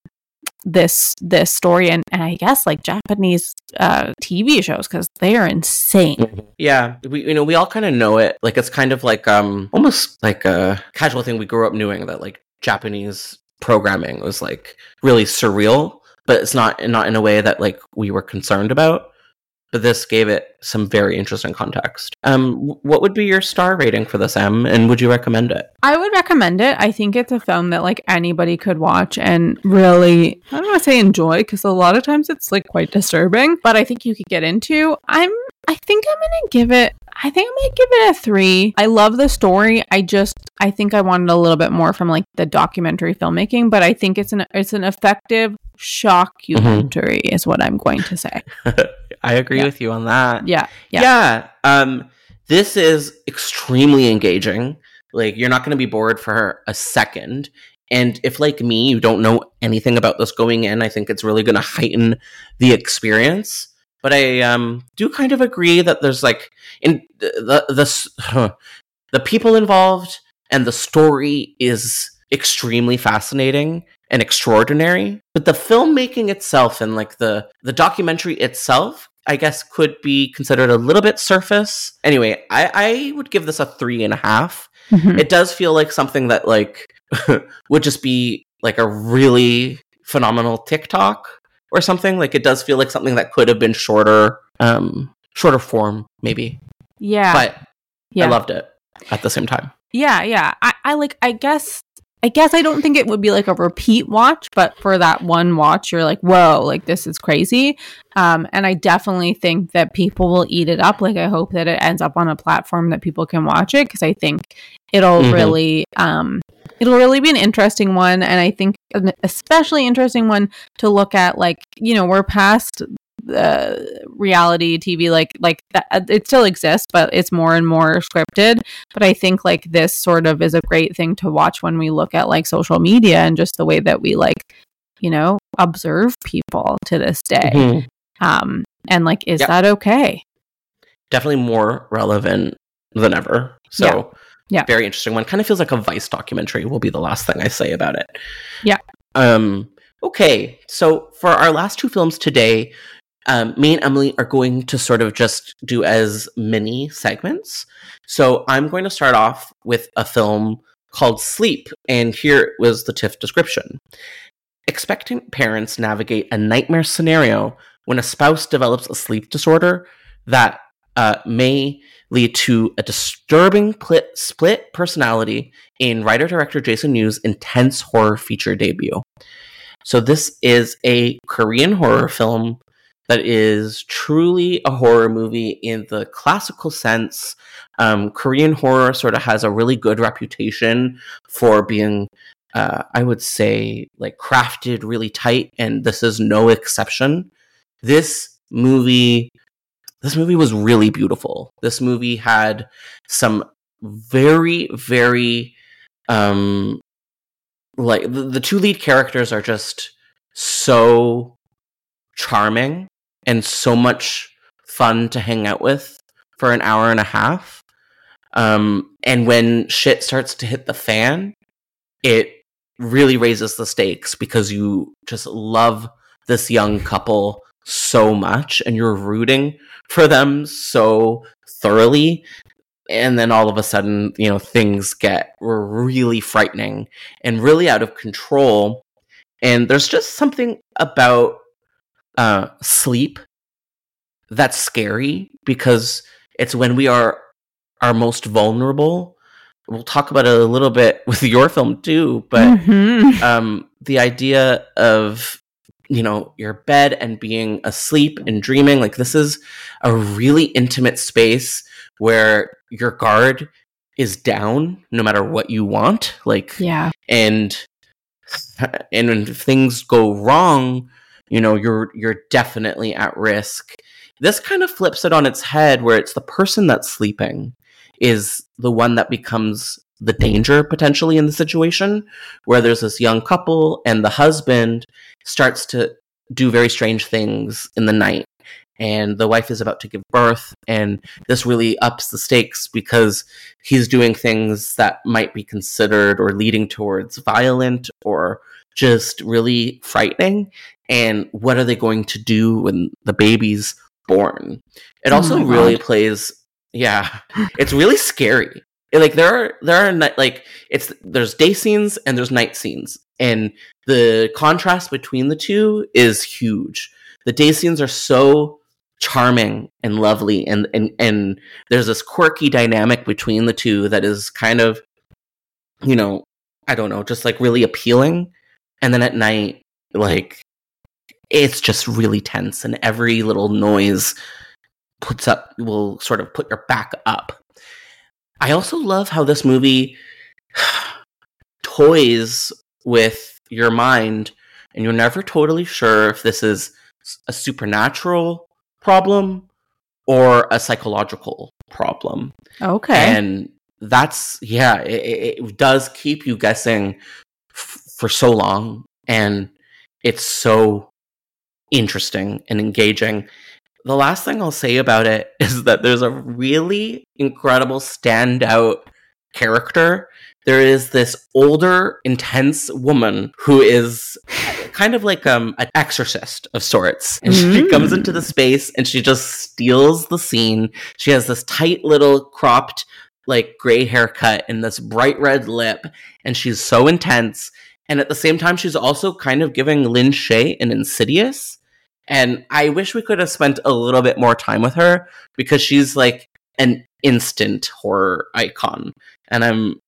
Speaker 4: this this story and, and i guess like japanese uh tv shows because they are insane
Speaker 3: Yeah, we you know we all kind of know it. Like it's kind of like um almost like a casual thing we grew up knowing that like Japanese programming was like really surreal, but it's not not in a way that like we were concerned about. But this gave it some very interesting context. Um, what would be your star rating for this M, and would you recommend it?
Speaker 4: I would recommend it. I think it's a film that like anybody could watch and really I don't want to say enjoy because a lot of times it's like quite disturbing, but I think you could get into. I'm I think I'm gonna give it I think I might give it a three. I love the story. I just I think I wanted a little bit more from like the documentary filmmaking, but I think it's an it's an effective shockumentary is what I'm going to say.
Speaker 3: I agree
Speaker 4: Yeah.
Speaker 3: with you on that.
Speaker 4: Yeah. Yeah.
Speaker 3: yeah um this is extremely engaging like you're not going to be bored for a second and if like me you don't know anything about this going in i think it's really going to heighten the experience but i um do kind of agree that there's like in the the the, the people involved and the story is extremely fascinating and extraordinary but the filmmaking itself and like the the documentary itself i guess could be considered a little bit surface anyway i i would give this a three and a half
Speaker 4: Mhm.
Speaker 3: it does feel like something that like would just be like a really phenomenal tiktok or something like it does feel like something that could have been shorter um shorter form maybe
Speaker 4: Yeah.
Speaker 3: but
Speaker 4: yeah.
Speaker 3: i loved it at the same time
Speaker 4: Yeah, yeah. I, I like I guess I guess I don't think it would be like a repeat watch, but for that one watch you're like, whoa, like this is crazy. Um and I definitely think that people will eat it up. Like I hope that it ends up on a platform that people can watch it because I think it'll
Speaker 3: Mhm.
Speaker 4: really um it'll really be an interesting one and I think an especially interesting one to look at like, you know, we're past the reality TV like like that it still exists but it's more and more scripted but I think like this sort of is a great thing to watch when we look at like social media and just the way that we like you know observe people to this day
Speaker 3: Mhm.
Speaker 4: um and like is
Speaker 3: Yep.
Speaker 4: that okay
Speaker 3: definitely more relevant than ever so
Speaker 4: Yeah. Yeah.
Speaker 3: very interesting one kind of feels like a vice documentary will be the last thing i say about it
Speaker 4: Yeah.
Speaker 3: um okay so for our last two films today um, me and Emily are going to sort of just do as mini segments. So I'm going to start off with a film called Sleep, and here was the TIFF description. Expectant parents navigate a nightmare scenario when a spouse develops a sleep disorder that uh, may lead to a disturbing pli- split personality in writer director Jason Yu's intense horror feature debut. So, this is a Korean horror film that is truly a horror movie in the classical sense. Um, Korean horror sort of has a really good reputation for being, uh, I would say, like crafted really tight, and this is no exception. This movie this movie was really beautiful. This movie had some very very um like the, the two lead characters are just so charming and so much fun to hang out with for an hour and a half. Um, and when shit starts to hit the fan, it really raises the stakes because you just love this young couple so much and you're rooting for them so thoroughly and then all of a sudden you know things get really frightening and really out of control and there's just something about uh, sleep that's scary because it's when we are our most vulnerable we'll talk about it a little bit with your film too but
Speaker 4: Mhm.
Speaker 3: um, the idea of you know your bed and being asleep and dreaming like this is a really intimate space where your guard is down no matter what you want like
Speaker 4: yeah.
Speaker 3: and and when things go wrong you know you're you're definitely at risk. This kind of flips it on its head where it's the person that's sleeping is the one that becomes the danger potentially in the situation where there's this young couple and the husband starts to do very strange things in the night. And the wife is about to give birth and this really ups the stakes because he's doing things that might be considered or leading towards violent or just really frightening. And what are they going to do when the baby's born? It
Speaker 4: Oh
Speaker 3: also really
Speaker 4: God.
Speaker 3: plays yeah it's really scary. Like there are there are night like it's there's day scenes and there's night scenes. And the contrast between the two is huge. The day scenes are so charming and lovely and and and there's this quirky dynamic between the two that is kind of you know i don't know just like really appealing and then at night like it's just really tense and every little noise puts up will sort of put your back up i also love how this movie toys with your mind and you're never totally sure if this is a supernatural problem or a psychological problem
Speaker 4: Okay.
Speaker 3: and that's yeah it, it does keep you guessing f- for so long and it's so interesting and engaging. The last thing i'll say about it is that there's a really incredible standout character. There is this older intense woman who is kind of like um an exorcist of sorts. And she
Speaker 4: Mm.
Speaker 3: comes into the space and she just steals the scene. She has this tight little cropped like gray haircut and this bright red lip and she's so intense and at the same time she's also kind of giving Lin Shaye an insidious and i wish we could have spent a little bit more time with her because she's like an instant horror icon and i'm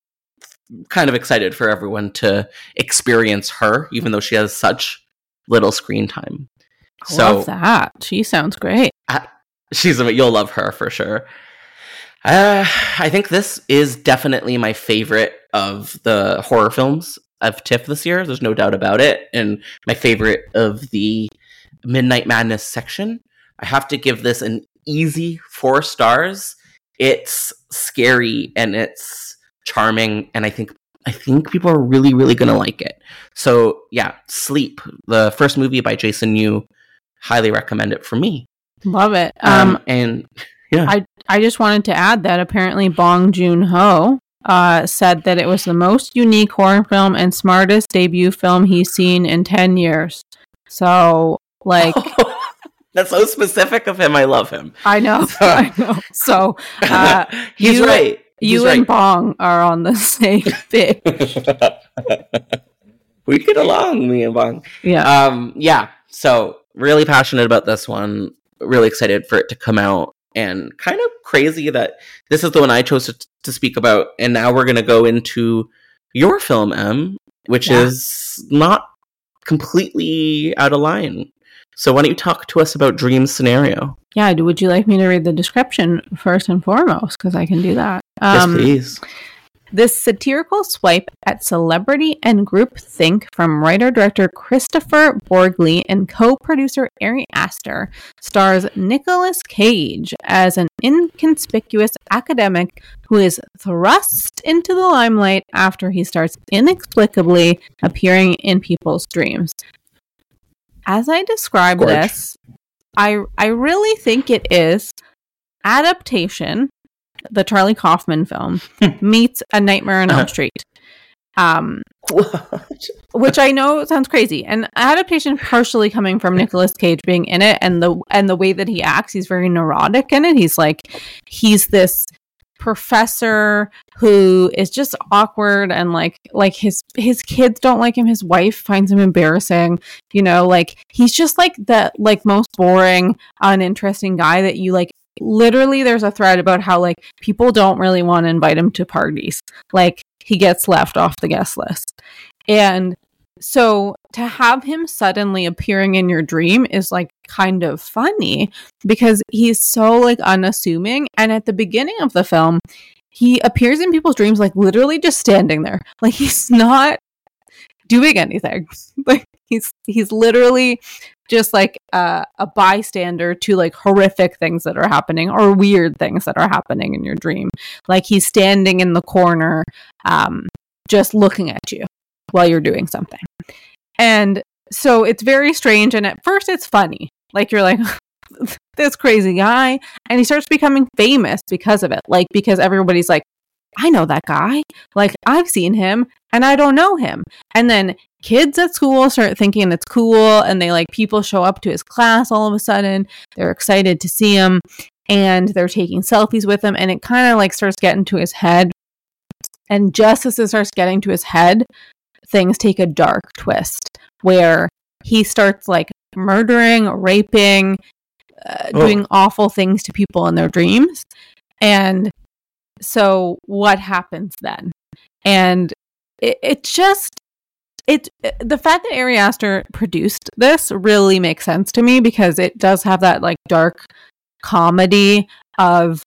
Speaker 3: kind of excited for everyone to experience her even though she has such little screen time so
Speaker 4: love that. She sounds great.
Speaker 3: she's you'll love her for sure. Uh, I think this is definitely my favorite of the horror films of TIFF this year. There's no doubt about it, and my favorite of the Midnight Madness section. I have to give this an easy four stars. It's scary and it's charming, and I think I think people are really really gonna like it. So yeah, Sleep, the first movie by Jason Yu, highly recommend it for me.
Speaker 4: Love it.
Speaker 3: Um,
Speaker 4: Um,
Speaker 3: and yeah,
Speaker 4: I I just wanted to add that apparently Bong Joon Ho uh, said that it was the most unique horror film and smartest debut film he's seen in ten years. So, like,
Speaker 3: that's so specific of him. I love him.
Speaker 4: I know, I know. So, uh,
Speaker 3: He's
Speaker 4: you-
Speaker 3: right. He's
Speaker 4: you and
Speaker 3: right.
Speaker 4: Bong are on the same page.
Speaker 3: we get along, me and Bong.
Speaker 4: Yeah.
Speaker 3: Um, yeah. So really passionate about this one. Really excited for it to come out, and kind of crazy that this is the one I chose to, to speak about. And now we're gonna go into your film, M, which
Speaker 4: Yeah.
Speaker 3: is not completely out of line. So why don't you talk to us about Dream Scenario?
Speaker 4: yeah. Would you like me to read the description first and foremost? Because I can do that.
Speaker 3: yes,
Speaker 4: Um,
Speaker 3: please.
Speaker 4: This satirical swipe at celebrity and groupthink from writer director Kristoffer Borgli and co producer Ari Aster stars Nicolas Cage as an inconspicuous academic who is thrust into the limelight after he starts inexplicably appearing in people's dreams. As I describe
Speaker 3: Gorge.
Speaker 4: this, I I really think it is adaptation, the Charlie Kaufman film, meets A Nightmare on Elm
Speaker 3: Uh-huh.
Speaker 4: Street. Um, which I know sounds crazy. And adaptation partially coming from Nicolas Cage being in it and the and the way that he acts, he's very neurotic in it. He's like he's this professor who is just awkward and like like his his kids don't like him his wife finds him embarrassing you know like he's just like the like most boring uninteresting guy that you like literally there's a thread about how like people don't really want to invite him to parties. Like he gets left off the guest list. And so to have him suddenly appearing in your dream is like kind of funny because he's so like unassuming. And at the beginning of the film he appears in people's dreams like literally just standing there. Like he's not doing anything. Like he's he's literally just like uh, a bystander to like horrific things that are happening or weird things that are happening in your dream. Like he's standing in the corner um just looking at you while you're doing something. And so it's very strange and at first it's funny. Like you're like this crazy guy. And he starts becoming famous because of it. Like because everybody's like i know that guy. Like i've seen him and i don't know him. And then kids at school start thinking it's cool and they like people show up to his class all of a sudden. They're excited to see him and they're taking selfies with him and it kind of like starts getting to his head. And just as it starts getting to his head things take a dark twist where he starts like murdering raping uh,
Speaker 3: Oh.
Speaker 4: doing awful things to people in their dreams. And so what happens then and it, it just it the fact that Ari Aster produced this really makes sense to me because it does have that like dark comedy of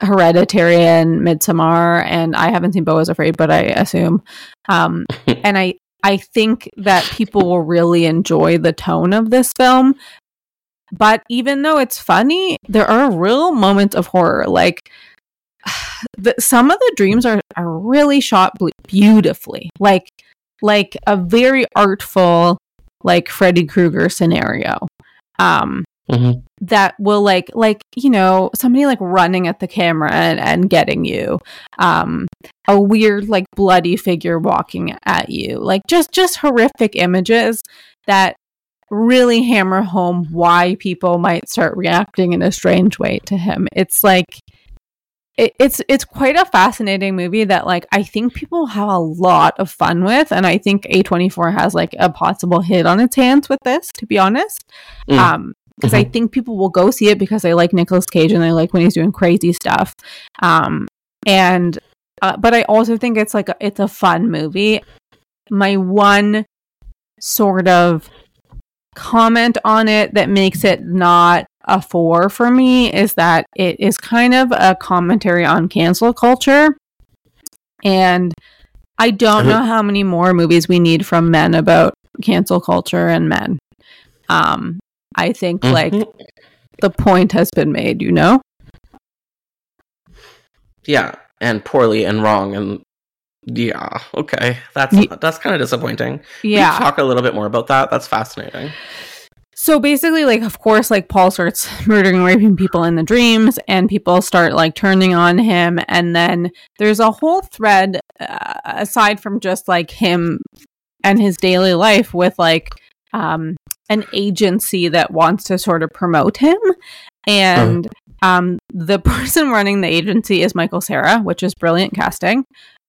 Speaker 4: Hereditary and Midsommar, and I haven't seen Beau is Afraid, but I assume, um, and I I think that people will really enjoy the tone of this film. But even though it's funny, there are real moments of horror. Like the, some of the dreams are are really shot beautifully, like like a very artful, like Freddy Krueger scenario. Um,
Speaker 3: Mhm.
Speaker 4: that will like like you know somebody like running at the camera and, and getting you um a weird like bloody figure walking at you like just just horrific images that really hammer home why people might start reacting in a strange way to him it's like it, it's it's quite a fascinating movie that like I think people have a lot of fun with, and I think A24 has like a possible hit on its hands with this. To be honest,
Speaker 3: Mm.
Speaker 4: um, because I think people will go see it because they like Nicolas Cage and they like when he's doing crazy stuff. Um, and uh, but I also think it's like a, it's a fun movie. My one sort of comment on it that makes it not a four for me is that it is kind of a commentary on cancel culture. And I don't know how many more movies we need from men about cancel culture and men. Um, I think like
Speaker 3: Mhm.
Speaker 4: the point has been made, you know?
Speaker 3: yeah, and poorly and wrong and yeah, okay. That's that's kind of disappointing.
Speaker 4: Yeah.
Speaker 3: talk a little bit more about that. That's fascinating.
Speaker 4: So basically, like, of course, like Paul starts murdering, and raping people in the dreams, and people start like turning on him. And then there's a whole thread uh, aside from just like him and his daily life with like um, an agency that wants to sort of promote him. And um, the person running the agency is Michael Cera, which is brilliant casting.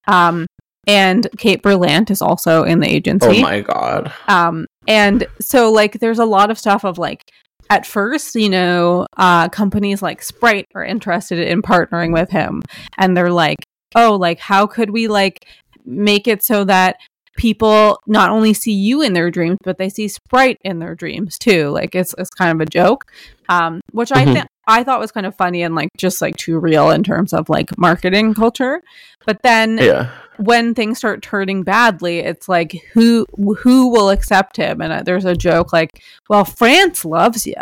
Speaker 4: Um, and Kate Berlant is also in the agency.
Speaker 3: Oh my god.
Speaker 4: Um, and so like there's a lot of stuff of like at first, you know, uh companies like Sprite are interested in partnering with him and they're like, "Oh, like how could we like make it so that people not only see you in their dreams, but they see Sprite in their dreams too?" Like it's it's kind of a joke. Um which I
Speaker 3: Mhm.
Speaker 4: I thought was kind of funny and like just like too real in terms of like marketing culture. But then
Speaker 3: Yeah.
Speaker 4: when things start turning badly, it's like who who will accept him? And uh, there's a joke like, "Well, France loves you,"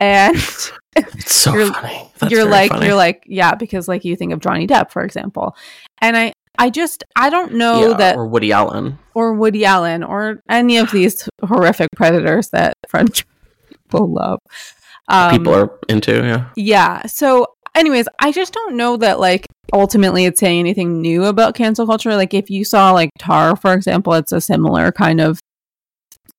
Speaker 4: and
Speaker 3: It's so
Speaker 4: You're-
Speaker 3: funny. That's
Speaker 4: you're like
Speaker 3: funny.
Speaker 4: you're like yeah, because like you think of Johnny Depp, for example, and I I just I don't know
Speaker 3: Yeah,
Speaker 4: that
Speaker 3: or Woody Allen.
Speaker 4: or Woody Allen or any of these horrific predators that French people love. Um,
Speaker 3: people are into, yeah.
Speaker 4: yeah. So, anyways, I just don't know that like ultimately it's saying anything new about cancel culture. Like if you saw like Tar, for example, it's a similar kind of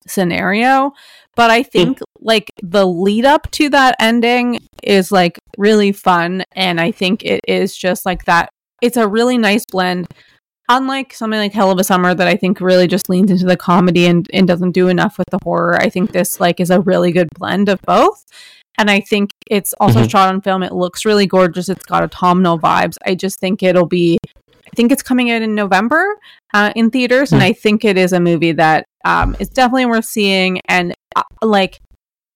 Speaker 4: scenario. But I think like the lead up to that ending is like really fun. And I think it is just like that. It's a really nice blend. Unlike something like Hell of a Summer that I think really just leans into the comedy and, and doesn't do enough with the horror, I think this like is a really good blend of both. And I think it's also
Speaker 3: Mhm.
Speaker 4: shot on film. It looks really gorgeous. It's got autumnal vibes. I just think it'll be I think it's coming out in November uh, in theaters, and I think it is a movie that um, is definitely worth seeing. And uh, like,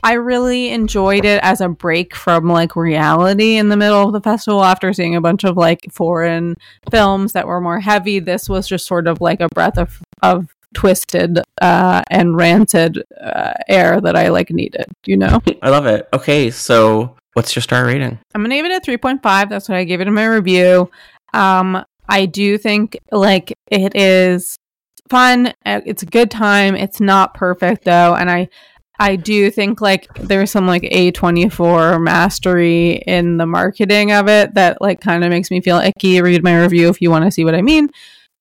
Speaker 4: I really enjoyed it as a break from like reality in the middle of the festival after seeing a bunch of like foreign films that were more heavy. This was just sort of like a breath of of twisted uh, and ranted uh, air that I like needed. You know.
Speaker 3: I love it. Okay, so what's your star rating?
Speaker 4: I'm gonna give it a 3.5. That's what I gave it in my review. Um, I do think like it is fun. uh, It's a good time. It's not perfect though, and I I do think like there's some like A24 mastery in the marketing of it that like kind of makes me feel icky. Read my review if you want to see what I mean.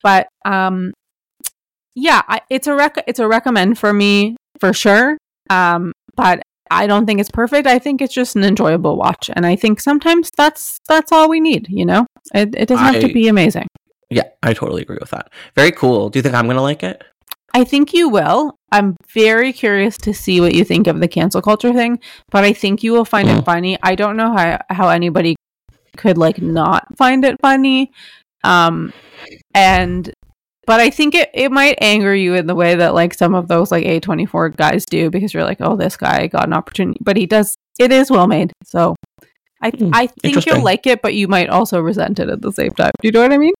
Speaker 4: But um, yeah, I, it's a rec- it's a recommend for me for sure. Um, but I don't think it's perfect. I think it's just an enjoyable watch, and I think sometimes that's that's all we need. You know, it, it doesn't have to be amazing.
Speaker 3: Yeah, I totally agree with that. Very cool. Do you think I'm gonna like it?
Speaker 4: I think you will. I'm very curious to see what you think of the cancel culture thing, but I think you will find it funny. I don't know how how anybody could like not find it funny. Um and but I think it, it might anger you in the way that like some of those like A24 guys do because you're like, "Oh, this guy got an opportunity." But he does it is well made. So I
Speaker 3: Hmm,
Speaker 4: I think you'll like it, but you might also resent it at the same time. Do you know what I mean?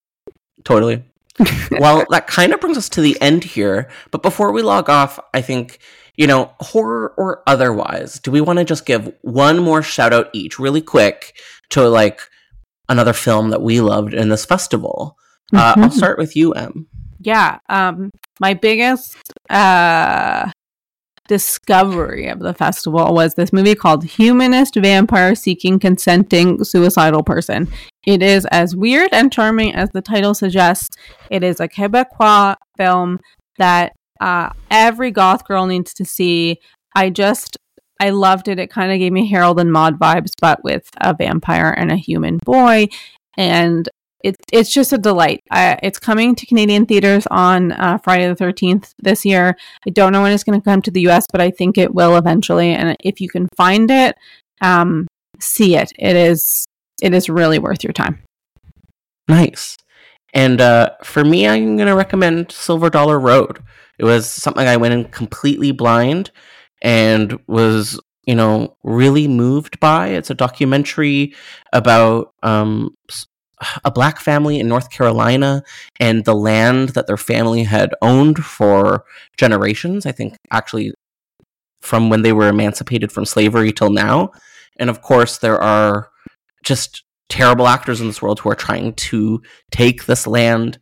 Speaker 3: Totally. well, that kind of brings us to the end here. But before we log off, I think, you know, horror or otherwise, do we want to just give one more shout out each really quick to like another film that we loved in this festival? Uh, I'll
Speaker 4: Mhm.
Speaker 3: start with you, Em.
Speaker 4: yeah um my biggest uh discovery of the festival was this movie called humanist vampire seeking consenting suicidal person. It is as weird and charming as the title suggests. It is a quebecois film that uh, every goth girl needs to see. I just i loved it. It kind of gave me harold and maude vibes but with a vampire and a human boy. And it, it's just a delight. Uh, it's coming to Canadian theaters on uh, Friday the 13th this year. I don't know when it's going to come to the US, but I think it will eventually. And if you can find it, um, see it. It is it is really worth your time.
Speaker 3: Nice. And uh, for me, I'm going to recommend Silver Dollar Road. It was something I went in completely blind and was, you know, really moved by. It's a documentary about um, a black family in North Carolina and the land that their family had owned for generations. I think actually from when they were emancipated from slavery till now. And of course, there are just terrible actors in this world who are trying to take this land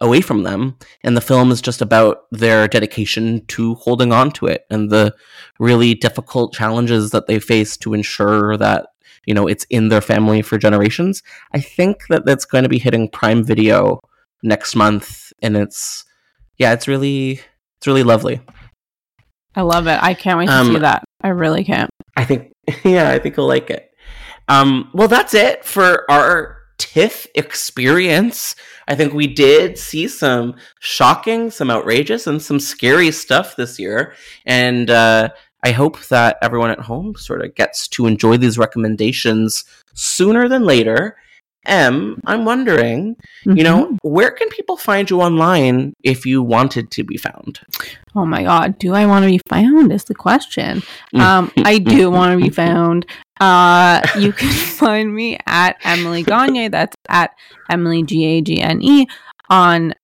Speaker 3: away from them. And the film is just about their dedication to holding on to it and the really difficult challenges that they face to ensure that, you know, it's in their family for generations. I think that that's going to be hitting Prime Video next month. And it's, yeah, it's really, it's really lovely.
Speaker 4: I love it. I can't wait to
Speaker 3: Um,
Speaker 4: see that. I really can't.
Speaker 3: I think, yeah, I think you'll like it. Um, well, that's it for our TIFF experience. I think we did see some shocking, some outrageous, and some scary stuff this year. And uh, I hope that everyone at home sort of gets to enjoy these recommendations sooner than later. M, I'm wondering, you
Speaker 4: Mm-hmm.
Speaker 3: know, where can people find you online if you wanted to be found?
Speaker 4: Oh my god, do I want to be found? Is the question. Um, I do want to be found. Uh, you can find me at Emily Gagne. That's at Emily G A G N E on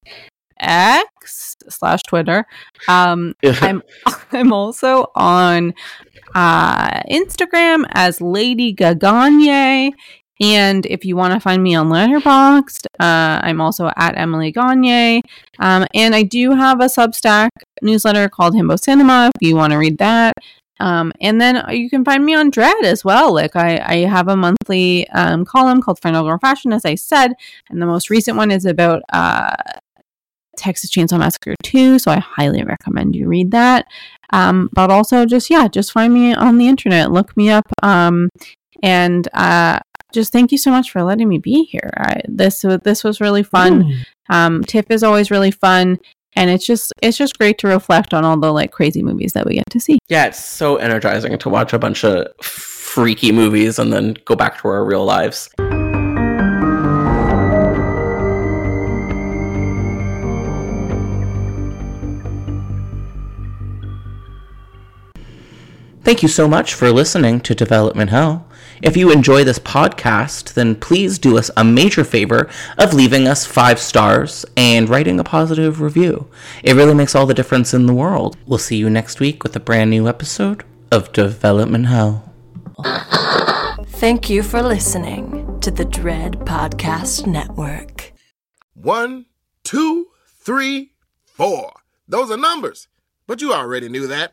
Speaker 4: X slash Twitter. Um, I'm I'm also on uh, Instagram as Lady Gagagne. And if you want to find me on Letterboxd, uh, I'm also at Emily Gagne. Um, and I do have a Substack newsletter called Himbo Cinema if you want to read that. Um, and then you can find me on Dread as well. Like I, I have a monthly um, column called Final Girl Fashion, as I said, and the most recent one is about uh, Texas Chainsaw Massacre 2. So I highly recommend you read that. Um, but also just yeah, just find me on the internet, look me up, um, and uh, just thank you so much for letting me be here. I, this this was really fun. Um, TIFF is always really fun, and it's just it's just great to reflect on all the like crazy movies that we get to see.
Speaker 3: Yeah, it's so energizing to watch a bunch of freaky movies and then go back to our real lives. Thank you so much for listening to Development Hell. If you enjoy this podcast, then please do us a major favor of leaving us five stars and writing a positive review. It really makes all the difference in the world. We'll see you next week with a brand new episode of Development Hell.
Speaker 2: Thank you for listening to the Dread Podcast Network.
Speaker 5: One, two, three, four. Those are numbers. But you already knew that.